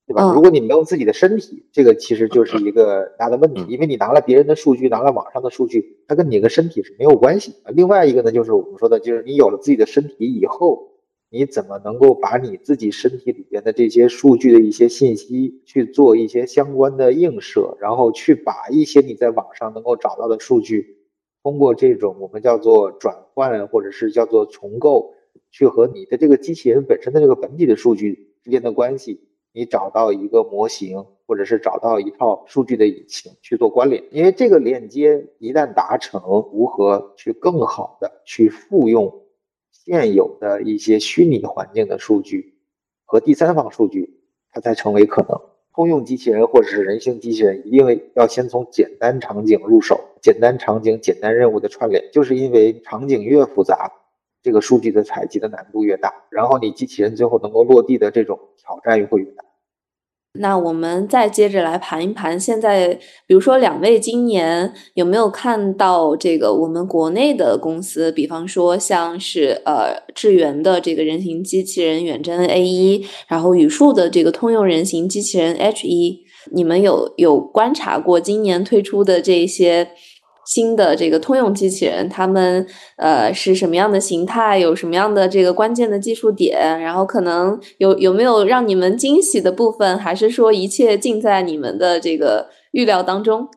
对吧？如果你没有自己的身体，这个其实就是一个大的问题，因为你拿了别人的数据，拿了网上的数据，它跟你的身体是没有关系。另外一个呢，就是我们说的，就是你有了自己的身体以后，你怎么能够把你自己身体里边的这些数据的一些信息去做一些相关的映射，然后去把一些你在网上能够找到的数据，通过这种我们叫做转换或者是叫做重构，去和你的这个机器人本身的这个本体的数据之间的关系，你找到一个模型，或者是找到一套数据的引擎去做关联。因为这个链接一旦达成，如何去更好的去复用？现有的一些虚拟环境的数据和第三方数据，它才成为可能。通用机器人或者是人形机器人，因为要先从简单场景入手，简单场景、简单任务的串联，就是因为场景越复杂，这个数据的采集的难度越大，然后你机器人最后能够落地的这种挑战又会越大。那我们再接着来盘一盘，现在比如说两位今年有没有看到这个我们国内的公司，比方说像是呃智元的这个人形机器人远征 A 一，然后宇树的这个通用人形机器人 H 一，你们有有观察过今年推出的这些？新的这个通用机器人，他们呃是什么样的形态？有什么样的这个关键的技术点？然后可能有有没有让你们惊喜的部分？还是说一切尽在你们的这个预料当中？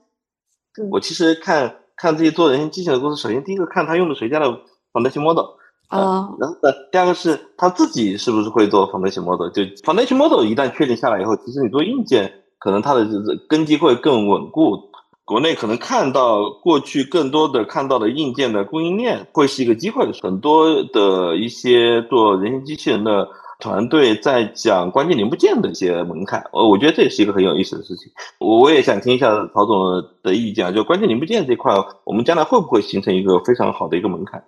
我其实看看这些做人形机器人的公司，首先第一个看他用的谁家的 foundation model 啊，然后呢，第二个是他自己是不是会做 foundation model？就 foundation model 一旦确定下来以后，其实你做硬件，可能它的根基会更稳固。国内可能看到过去更多的看到的硬件的供应链会是一个机会，很多的一些做人形机器人的团队在讲关键零部件的一些门槛，呃，我觉得这也是一个很有意思的事情。我我也想听一下曹总的意见啊，就关键零部件这块，我们将来会不会形成一个非常好的一个门槛？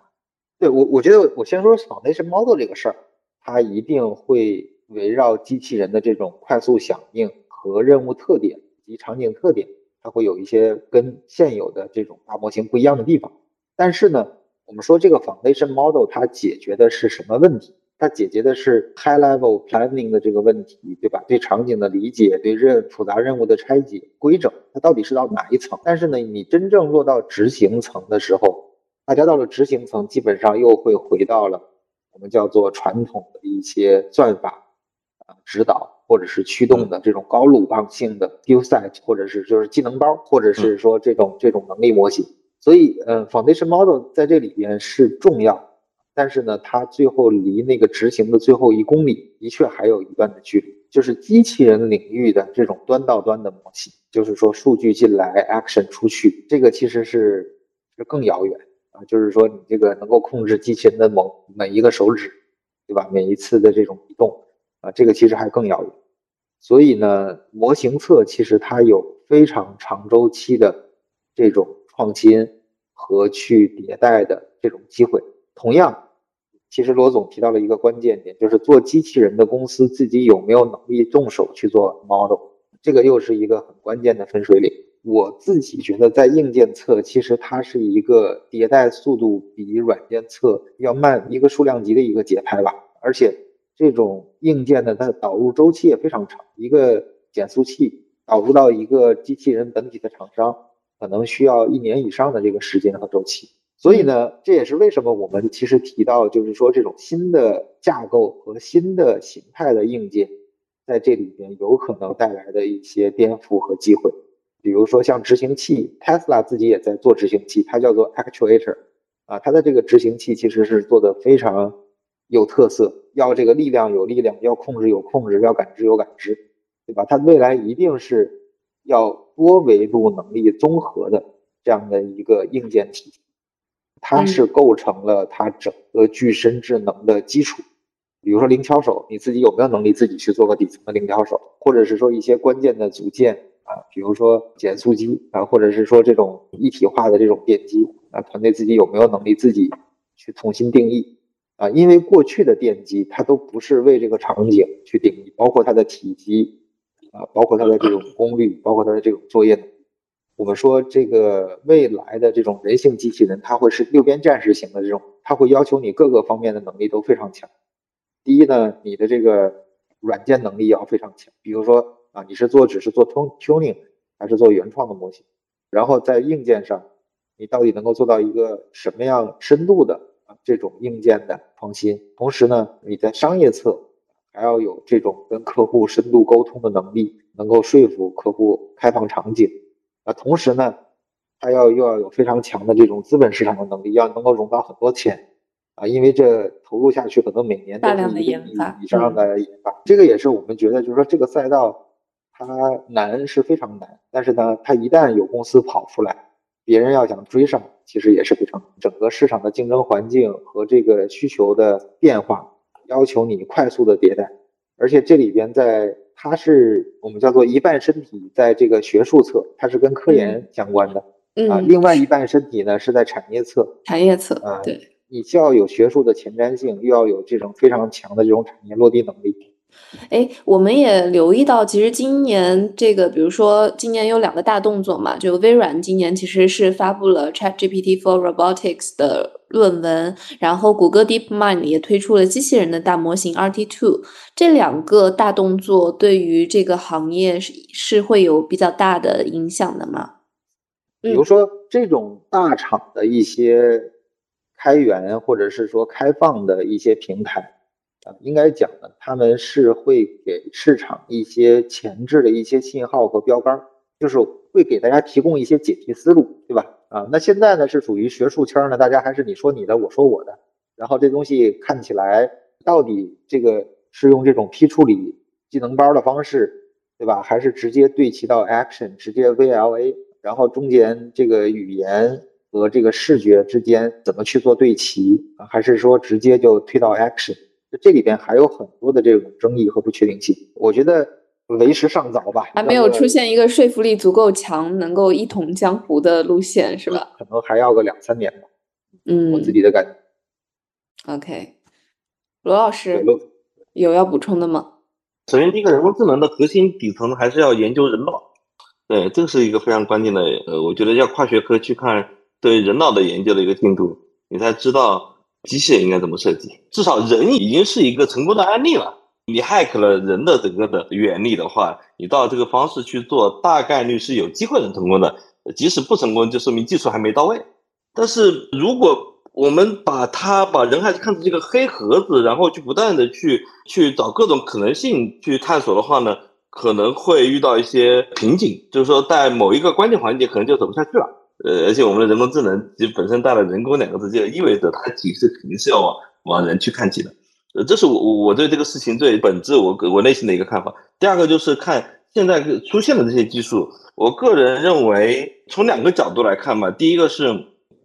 对我，我觉得我先说 foundation model 这个事儿，它一定会围绕机器人的这种快速响应和任务特点及场景特点。它会有一些跟现有的这种大模型不一样的地方，但是呢，我们说这个 foundation model 它解决的是什么问题？它解决的是 high level planning 的这个问题，对吧？对场景的理解，对任复杂任务的拆解、规整，它到底是到哪一层？但是呢，你真正落到执行层的时候，大家到了执行层，基本上又会回到了我们叫做传统的一些算法啊指导。或者是驱动的这种高鲁棒性的 skill set，或者是就是技能包，或者是说这种这种能力模型。所以，嗯，foundation model 在这里边是重要，但是呢，它最后离那个执行的最后一公里，的确还有一段的距离。就是机器人领域的这种端到端的模型，就是说数据进来，action 出去，这个其实是是更遥远啊。就是说你这个能够控制机器人的某每一个手指，对吧？每一次的这种移动。啊，这个其实还更遥远，所以呢，模型侧其实它有非常长周期的这种创新和去迭代的这种机会。同样，其实罗总提到了一个关键点，就是做机器人的公司自己有没有能力动手去做 model，这个又是一个很关键的分水岭。我自己觉得，在硬件侧，其实它是一个迭代速度比软件侧要慢一个数量级的一个节拍吧，而且。这种硬件的，它的导入周期也非常长。一个减速器导入到一个机器人本体的厂商，可能需要一年以上的这个时间和周期。所以呢，这也是为什么我们其实提到，就是说这种新的架构和新的形态的硬件，在这里边有可能带来的一些颠覆和机会。比如说像执行器，Tesla 自己也在做执行器，它叫做 Actuator，啊，它的这个执行器其实是做的非常。有特色，要这个力量有力量，要控制有控制，要感知有感知，对吧？它未来一定是要多维度能力综合的这样的一个硬件体系，它是构成了它整个具身智能的基础。比如说零敲手，你自己有没有能力自己去做个底层的零敲手？或者是说一些关键的组件啊，比如说减速机啊，或者是说这种一体化的这种电机啊，团队自己有没有能力自己去重新定义？啊，因为过去的电机它都不是为这个场景去定义，包括它的体积啊，包括它的这种功率，包括它的这种作业能力。我们说这个未来的这种人性机器人，它会是六边战士型的这种，它会要求你各个方面的能力都非常强。第一呢，你的这个软件能力要非常强，比如说啊，你是做只是做 tuning 还是做原创的模型？然后在硬件上，你到底能够做到一个什么样深度的？这种硬件的创新，同时呢，你在商业侧还要有这种跟客户深度沟通的能力，能够说服客户开放场景。啊，同时呢，还要又要有非常强的这种资本市场的能力，要能够融到很多钱。啊，因为这投入下去可能每年大量的研发以上的研发，这个也是我们觉得就是说这个赛道它难是非常难，但是呢，它一旦有公司跑出来。别人要想追上，其实也是非常整个市场的竞争环境和这个需求的变化，要求你快速的迭代。而且这里边在它是我们叫做一半身体，在这个学术侧，它是跟科研相关的啊。另外一半身体呢是在产业侧，产业侧啊，对，你既要有学术的前瞻性，又要有这种非常强的这种产业落地能力。哎，我们也留意到，其实今年这个，比如说今年有两个大动作嘛，就微软今年其实是发布了 ChatGPT for Robotics 的论文，然后谷歌 DeepMind 也推出了机器人的大模型 RT Two 这两个大动作对于这个行业是是会有比较大的影响的吗？比如说这种大厂的一些开源或者是说开放的一些平台。应该讲呢，他们是会给市场一些前置的一些信号和标杆，就是会给大家提供一些解题思路，对吧？啊，那现在呢是属于学术圈呢，大家还是你说你的，我说我的，然后这东西看起来到底这个是用这种批处理技能包的方式，对吧？还是直接对齐到 action，直接 VLA，然后中间这个语言和这个视觉之间怎么去做对齐啊？还是说直接就推到 action？这里边还有很多的这种争议和不确定性，我觉得为时尚早吧，还没有出现一个说服力足够强、能够一统江湖的路线，是吧？可能还要个两三年吧。嗯，我自己的感觉。OK，罗老师有要补充的吗？首先，第一个人工智能的核心底层还是要研究人脑，对，这是一个非常关键的。呃，我觉得要跨学科去看对人脑的研究的一个进度，你才知道。机器人应该怎么设计？至少人已经是一个成功的案例了。你 hack 了人的整个的原理的话，你到这个方式去做，大概率是有机会能成功的。即使不成功，就说明技术还没到位。但是如果我们把它把人还是看成一个黑盒子，然后去不断的去去找各种可能性去探索的话呢，可能会遇到一些瓶颈，就是说在某一个关键环节可能就走不下去了。呃，而且我们的人工智能其实本身带了“人工”两个字，就意味着它其实肯定是要往往人去看齐的。呃，这是我我对这个事情最本质，我我内心的一个看法。第二个就是看现在出现的这些技术，我个人认为从两个角度来看吧。第一个是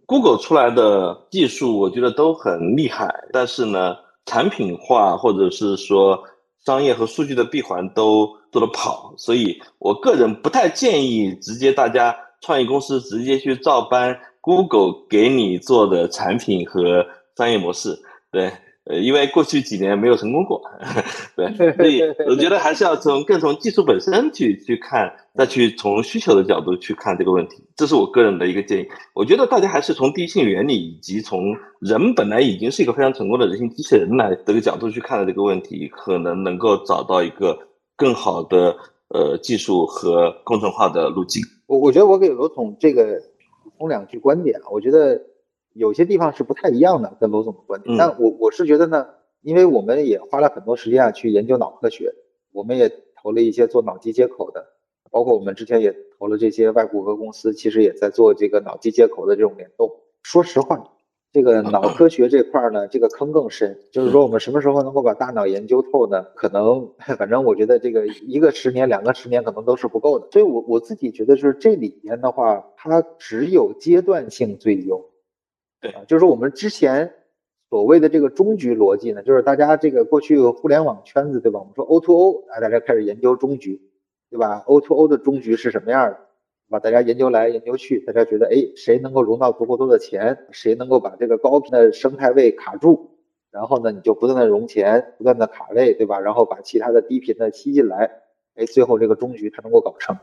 Google 出来的技术，我觉得都很厉害，但是呢，产品化或者是说商业和数据的闭环都做得不好，所以我个人不太建议直接大家。创业公司直接去照搬 Google 给你做的产品和商业模式，对，呃，因为过去几年没有成功过，对，所以我觉得还是要从更从技术本身去去看，再去从需求的角度去看这个问题，这是我个人的一个建议。我觉得大家还是从第一性原理以及从人本来已经是一个非常成功的人形机器人来这个角度去看的这个问题，可能能够找到一个更好的呃技术和工程化的路径。我我觉得我给罗总这个补充两句观点啊，我觉得有些地方是不太一样的，跟罗总的观点。但我我是觉得呢，因为我们也花了很多时间啊去研究脑科学，我们也投了一些做脑机接口的，包括我们之前也投了这些外骨骼公司，其实也在做这个脑机接口的这种联动。说实话。这个 脑科学这块呢，这个坑更深。就是说，我们什么时候能够把大脑研究透呢？可能，反正我觉得这个一个十年、两个十年可能都是不够的。所以，我我自己觉得，就是这里边的话，它只有阶段性最优。对，就是我们之前所谓的这个终局逻辑呢，就是大家这个过去互联网圈子，对吧？我们说 O to O，啊，大家开始研究终局，对吧？O to O 的终局是什么样的？把大家研究来研究去，大家觉得，哎，谁能够融到足够多的钱，谁能够把这个高频的生态位卡住，然后呢，你就不断的融钱，不断的卡位，对吧？然后把其他的低频的吸进来，哎，最后这个终局它能够搞成，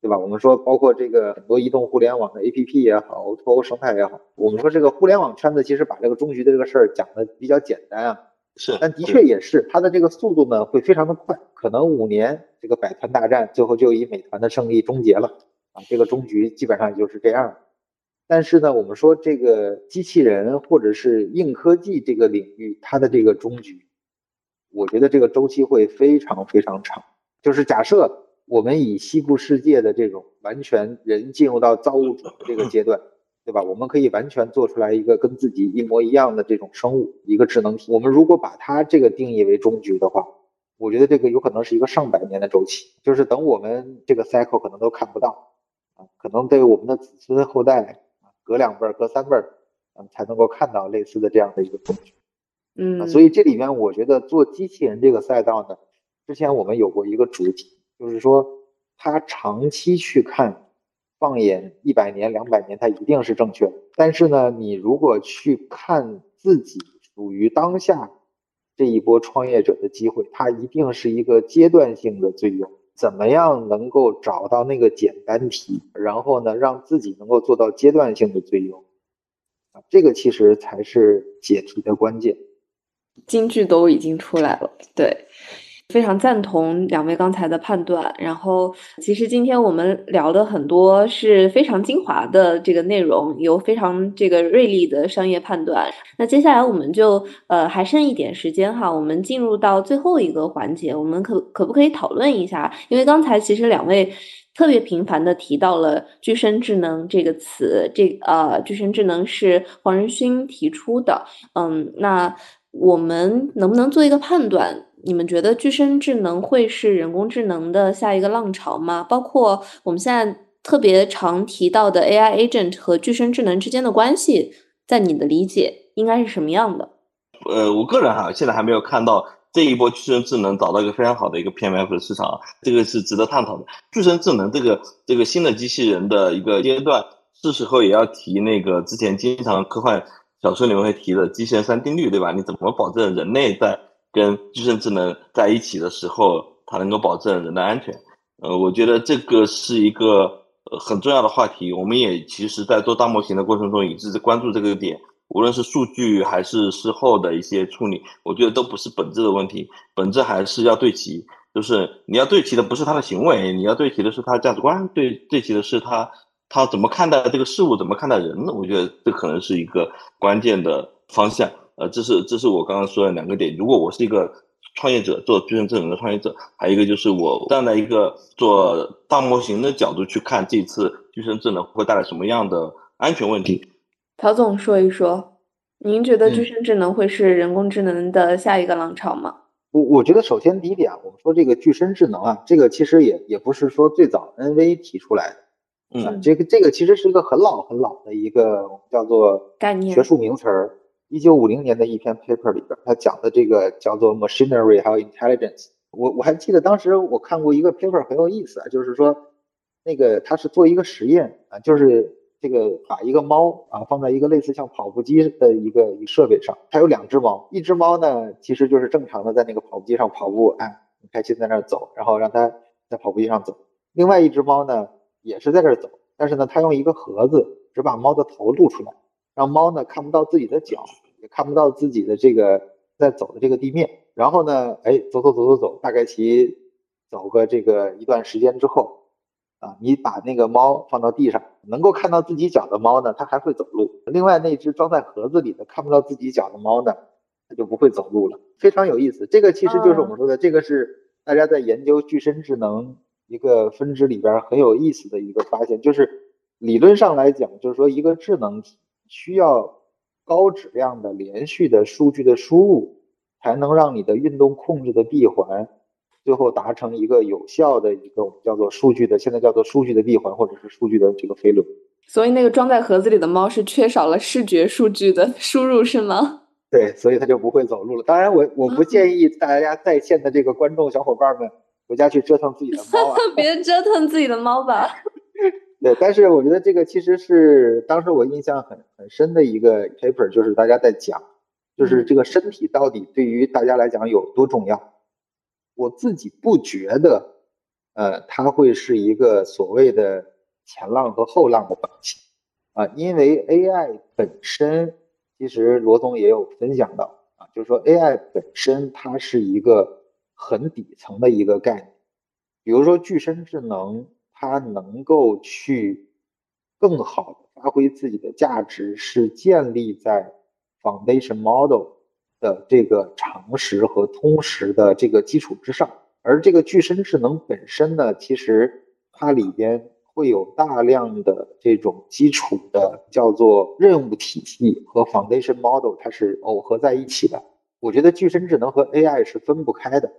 对吧？我们说，包括这个很多移动互联网的 APP 也好，O2O 生态也好，我们说这个互联网圈子其实把这个终局的这个事儿讲的比较简单啊，是，但的确也是，它的这个速度呢会非常的快，可能五年这个百团大战最后就以美团的胜利终结了。啊，这个终局基本上就是这样。但是呢，我们说这个机器人或者是硬科技这个领域，它的这个终局，我觉得这个周期会非常非常长。就是假设我们以西部世界的这种完全人进入到造物主的这个阶段，对吧？我们可以完全做出来一个跟自己一模一样的这种生物，一个智能体。我们如果把它这个定义为终局的话，我觉得这个有可能是一个上百年的周期，就是等我们这个 cycle 可能都看不到，可能对我们的子孙后代。隔两辈儿，隔三辈儿，嗯，才能够看到类似的这样的一个东西。嗯，所以这里面我觉得做机器人这个赛道呢，之前我们有过一个主题，就是说它长期去看，放眼一百年、两百年，它一定是正确的。但是呢，你如果去看自己属于当下这一波创业者的机会，它一定是一个阶段性的最优。怎么样能够找到那个简单题，然后呢，让自己能够做到阶段性的最优啊，这个其实才是解题的关键。金句都已经出来了，对。非常赞同两位刚才的判断。然后，其实今天我们聊的很多是非常精华的这个内容，有非常这个锐利的商业判断。那接下来我们就呃还剩一点时间哈，我们进入到最后一个环节，我们可可不可以讨论一下？因为刚才其实两位特别频繁的提到了“具身智能”这个词，这呃“具身智能”是黄仁勋提出的。嗯，那我们能不能做一个判断？你们觉得具身智能会是人工智能的下一个浪潮吗？包括我们现在特别常提到的 AI agent 和具身智能之间的关系，在你的理解应该是什么样的？呃，我个人哈，现在还没有看到这一波具身智能找到一个非常好的一个 PMF 的市场，这个是值得探讨的。具身智能这个这个新的机器人的一个阶段，是时候也要提那个之前经常科幻小说里面会提的机器人三定律，对吧？你怎么保证人类在跟具身智能在一起的时候，它能够保证人的安全。呃，我觉得这个是一个呃很重要的话题。我们也其实，在做大模型的过程中，一直在关注这个点。无论是数据还是事后的一些处理，我觉得都不是本质的问题，本质还是要对齐。就是你要对齐的不是他的行为，你要对齐的是他的价值观，对对齐的是他他怎么看待这个事物，怎么看待人。我觉得这可能是一个关键的方向。呃，这是这是我刚刚说的两个点。如果我是一个创业者，做矩阵智能的创业者，还有一个就是我站在一个做大模型的角度去看这次矩阵智能会带来什么样的安全问题。陶总说一说，您觉得具身智能会是人工智能的下一个浪潮吗？我我觉得首先第一点，我们说这个具身智能啊，这个其实也也不是说最早 NV 提出来的，嗯，这个这个其实是一个很老很老的一个叫做概念学术名词儿。一九五零年的一篇 paper 里边，他讲的这个叫做 machinery 还有 intelligence。我我还记得当时我看过一个 paper 很有意思啊，就是说那个他是做一个实验啊，就是这个把一个猫啊放在一个类似像跑步机的一个设备上，它有两只猫，一只猫呢其实就是正常的在那个跑步机上跑步，哎，很开心在那儿走，然后让它在跑步机上走。另外一只猫呢也是在这儿走，但是呢它用一个盒子只把猫的头露出来。让猫呢看不到自己的脚，也看不到自己的这个在走的这个地面。然后呢，哎，走走走走走，大概其走个这个一段时间之后，啊，你把那个猫放到地上，能够看到自己脚的猫呢，它还会走路。另外那只装在盒子里的看不到自己脚的猫呢，它就不会走路了。非常有意思，这个其实就是我们说的，这个是大家在研究具身智能一个分支里边很有意思的一个发现，就是理论上来讲，就是说一个智能体。需要高质量的连续的数据的输入，才能让你的运动控制的闭环最后达成一个有效的一个我们叫做数据的，现在叫做数据的闭环或者是数据的这个飞轮。所以那个装在盒子里的猫是缺少了视觉数据的 输入是吗？对，所以它就不会走路了。当然，我我不建议大家在线的这个观众小伙伴们回家去折腾自己的猫啊，别折腾自己的猫吧。对，但是我觉得这个其实是当时我印象很很深的一个 paper，就是大家在讲，就是这个身体到底对于大家来讲有多重要。我自己不觉得，呃，它会是一个所谓的前浪和后浪的关系啊，因为 AI 本身，其实罗总也有分享到啊，就是说 AI 本身它是一个很底层的一个概念，比如说具身智能。它能够去更好的发挥自己的价值是建立在 foundation model 的这个常识和通识的这个基础之上。而这个具身智能本身呢，其实它里边会有大量的这种基础的叫做任务体系和 foundation model，它是耦合在一起的。我觉得具身智能和 AI 是分不开的，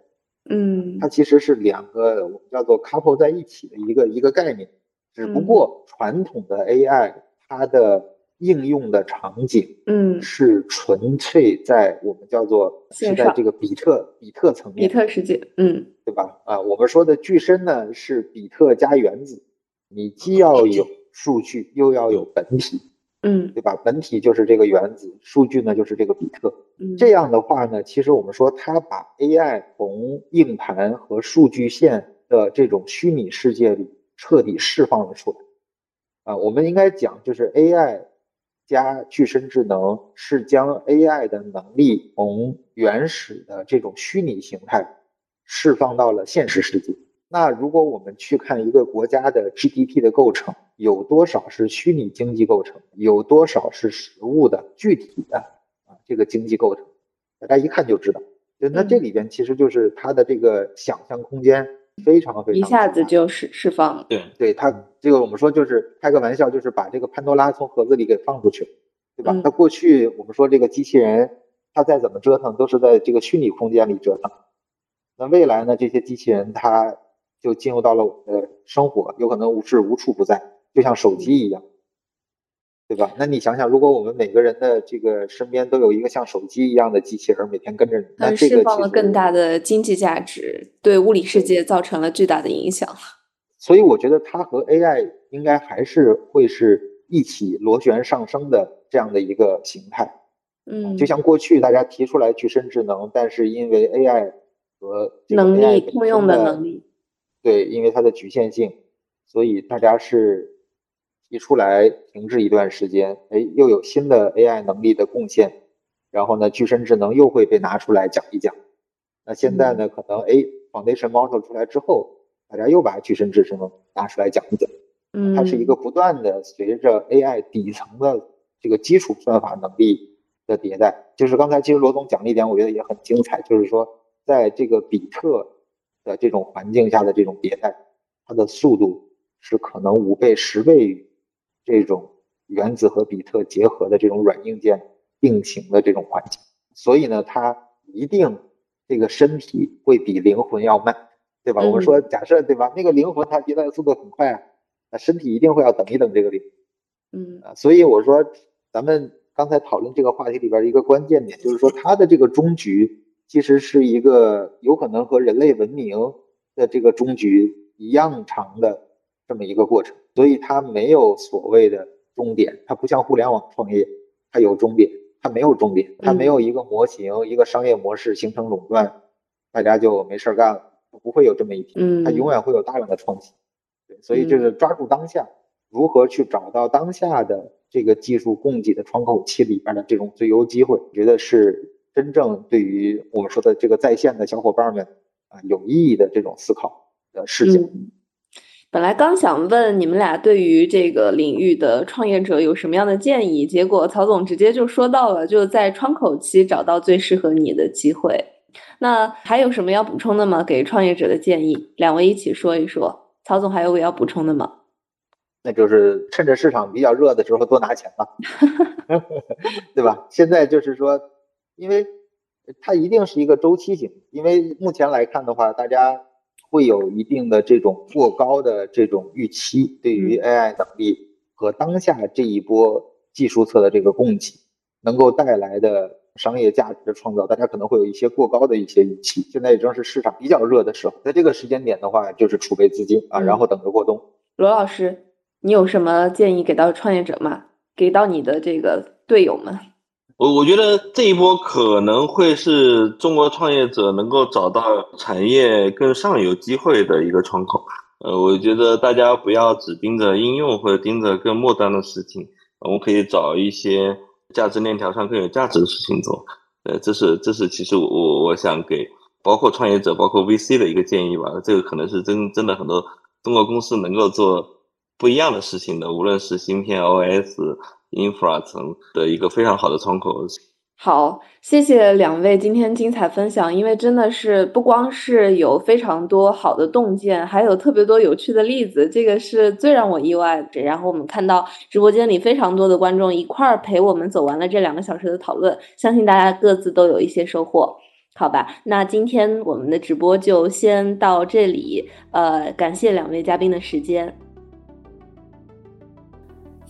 嗯，它其实是两个我们叫做 couple 在一起的一个一个概念。只不过传统的 AI 它的应用的场景，嗯，是纯粹在我们叫做是在这个比特比特层面，比特世界，嗯，对吧？啊，我们说的具身呢是比特加原子，你既要有数据，又要有本体。嗯，对吧？本体就是这个原子，数据呢就是这个比特。嗯，这样的话呢，其实我们说它把 AI 从硬盘和数据线的这种虚拟世界里彻底释放了出来。啊，我们应该讲就是 AI 加具身智能是将 AI 的能力从原始的这种虚拟形态释放到了现实世界。那如果我们去看一个国家的 GDP 的构成，有多少是虚拟经济构成，有多少是实物的具体的啊这个经济构成，大家一看就知道。那这里边其实就是它的这个想象空间非常非常一下子就释释放了。对，对它这个我们说就是开个玩笑，就是把这个潘多拉从盒子里给放出去，对吧？那过去我们说这个机器人，它再怎么折腾都是在这个虚拟空间里折腾。那未来呢，这些机器人它就进入到了我们的生活，有可能无是无处不在，就像手机一样，对吧？那你想想，如果我们每个人的这个身边都有一个像手机一样的机器人，每天跟着你，那这个释放了更大的经济价值，对物理世界造成了巨大的影响。所以我觉得它和 AI 应该还是会是一起螺旋上升的这样的一个形态。嗯，就像过去大家提出来具身智能，但是因为 AI 和能力通用的能力。对，因为它的局限性，所以大家是提出来停滞一段时间，哎，又有新的 AI 能力的贡献，然后呢，具身智能又会被拿出来讲一讲。那现在呢，可能哎，Foundation Model 出来之后，大家又把具身智能拿出来讲一讲。嗯，它是一个不断的随着 AI 底层的这个基础算法能力的迭代。就是刚才其实罗总讲了一点，我觉得也很精彩，就是说在这个比特。的这种环境下的这种迭代，它的速度是可能五倍、十倍于这种原子和比特结合的这种软硬件并行的这种环境。所以呢，它一定这个身体会比灵魂要慢，对吧？我们说假设对吧？那个灵魂它迭代的速度很快啊，那身体一定会要等一等这个灵。嗯啊，所以我说咱们刚才讨论这个话题里边一个关键点，就是说它的这个终局。其实是一个有可能和人类文明的这个终局一样长的这么一个过程，所以它没有所谓的终点，它不像互联网创业，它有终点，它没有终点，它没有一个模型、一个商业模式形成垄断，大家就没事干了，不会有这么一天，它永远会有大量的创新。对，所以就是抓住当下，如何去找到当下的这个技术供给的窗口期里边的这种最优机会，觉得是。真正对于我们说的这个在线的小伙伴们啊，有意义的这种思考的视角。本来刚想问你们俩对于这个领域的创业者有什么样的建议，结果曹总直接就说到了，就在窗口期找到最适合你的机会。那还有什么要补充的吗？给创业者的建议，两位一起说一说。曹总还有要补充的吗？那就是趁着市场比较热的时候多拿钱吧，对吧？现在就是说。因为它一定是一个周期性，因为目前来看的话，大家会有一定的这种过高的这种预期，对于 AI 能力和当下这一波技术侧的这个供给能够带来的商业价值的创造，大家可能会有一些过高的一些预期。现在也正是市场比较热的时候，在这个时间点的话，就是储备资金啊，然后等着过冬。罗老师，你有什么建议给到创业者吗？给到你的这个队友们？我我觉得这一波可能会是中国创业者能够找到产业更上游机会的一个窗口。呃，我觉得大家不要只盯着应用或者盯着更末端的事情，我们可以找一些价值链条上更有价值的事情做。呃，这是这是其实我我想给包括创业者、包括 VC 的一个建议吧。这个可能是真真的很多中国公司能够做不一样的事情的，无论是芯片、OS、infra 层的一个非常好的窗口。好，谢谢两位今天精彩分享，因为真的是不光是有非常多好的洞见，还有特别多有趣的例子，这个是最让我意外的。然后我们看到直播间里非常多的观众一块儿陪我们走完了这两个小时的讨论，相信大家各自都有一些收获。好吧，那今天我们的直播就先到这里，呃，感谢两位嘉宾的时间。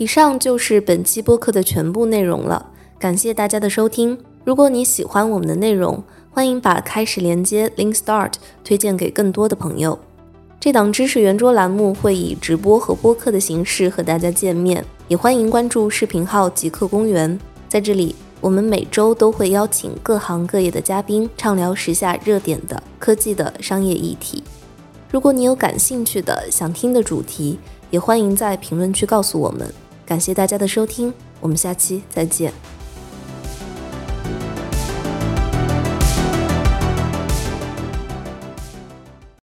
以上就是本期播客的全部内容了。感谢大家的收听。如果你喜欢我们的内容，欢迎把开始连接 Link Start 推荐给更多的朋友。这档知识圆桌栏目会以直播和播客的形式和大家见面，也欢迎关注视频号极客公园。在这里，我们每周都会邀请各行各业的嘉宾，畅聊时下热点的科技的商业议题。如果你有感兴趣的、想听的主题，也欢迎在评论区告诉我们。感谢大家的收听，我们下期再见。